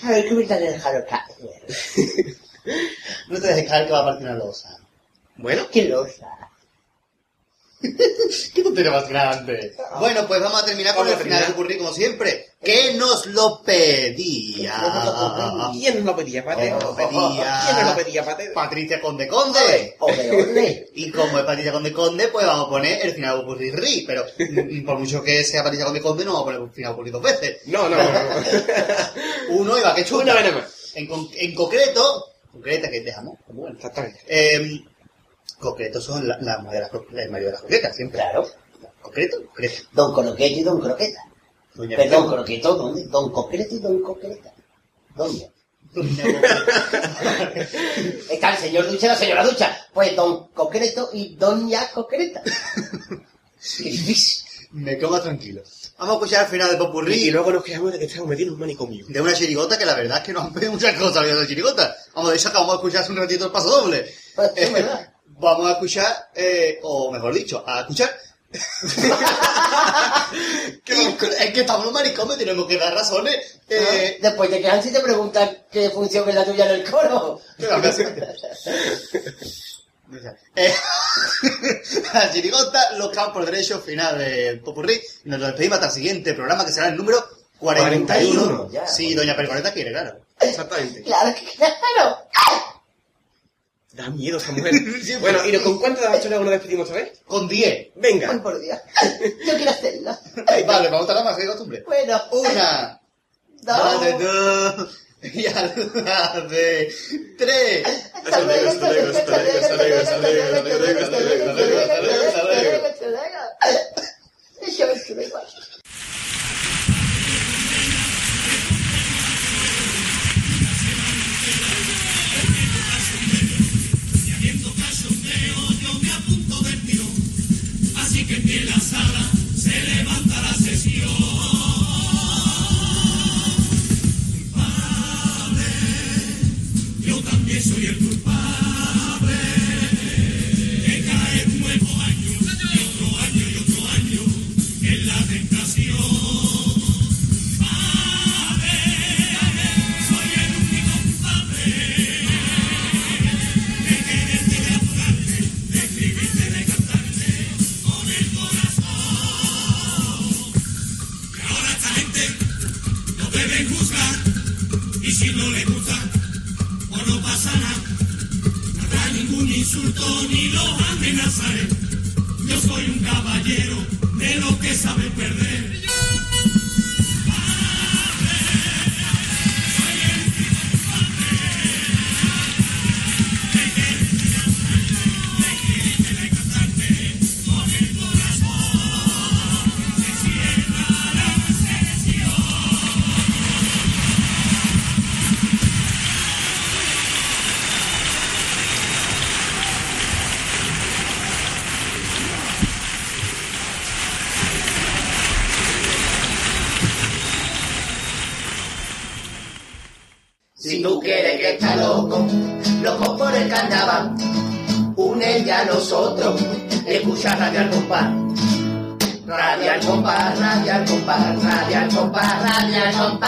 A ver, ¿qué me están dejando caer? [LAUGHS] No te dejes caer que va a partir una losa. Bueno, ¿Qué losa? [LAUGHS] ¿Qué tontería más grande? Bueno, pues vamos a terminar con el final de ocurrir como siempre. Que nos lo pedía. ¿quién nos lo pedía, Pate? [LAUGHS] ¿Quién nos lo pedía, Pate? Patricia Conde Conde. [LAUGHS] Y como es Patricia Conde Conde, pues vamos a poner el final de ocurrir ri. Pero por mucho que sea Patricia Conde Conde, no vamos a poner el final de ocurrir dos veces. No, no, no. no. Uno iba que chuta. Una vez nada más. En, con- en concreto, concreta que dejamos, bueno. Exactamente. Eh, concretos son la, la, de la mayoría de las croquetas, siempre. Claro. Concreto, concreto. Don Croqueto y Don Croqueta. Doña Perdón. Croqueto, ¿dónde? Don Concreto y Don Concreta. ¿Dónde? [LAUGHS] Está el señor Ducha y la señora Ducha. Pues Don Concreto y Doña Concreta. Qué difícil. Me quedo más tranquilo. Vamos a escuchar al final de Popurrí. Y luego nos quejamos de que estamos metidos en un manicomio. de una chirigota que la verdad es que nos [LAUGHS] han pedido muchas cosas viendo chirigota. Vamos, de hecho acabamos de escuchar hace un ratito el paso doble. Pues, es verdad. Vamos a escuchar, eh, o mejor dicho, a escuchar. [LAUGHS] Es que estamos un manicomio, tenemos que dar razones. Eh, Después te quedan si te preguntan qué función es la tuya en el coro. [LAUGHS] Eh, [LAUGHS] la chirigota, los campos por derecho, final del Popurrí. Nos despedimos hasta el siguiente programa que será el número 41. 41, ya. Sí, doña Percoreta quiere, claro. Exactamente. Claro que claro. Da miedo esa mujer. bueno, ¿y con cuántas bacholas nos despedimos otra vez? Con 10. Venga. Ay, por Dios. Yo quiero hacerlo. vale, vamos a la más que costumbre. Bueno. Una. Dos. Vale, dos. Y a la de tres. Hasta luego, hasta luego, hasta luego, hasta luego, hasta luego, hasta luego, hasta luego, hasta luego, hasta luego, hasta luego, Porque por paz. quiero, de lo que saben perder. nosotros. Escucha Radio al compás. Radio al compás, radio al compás, radio al.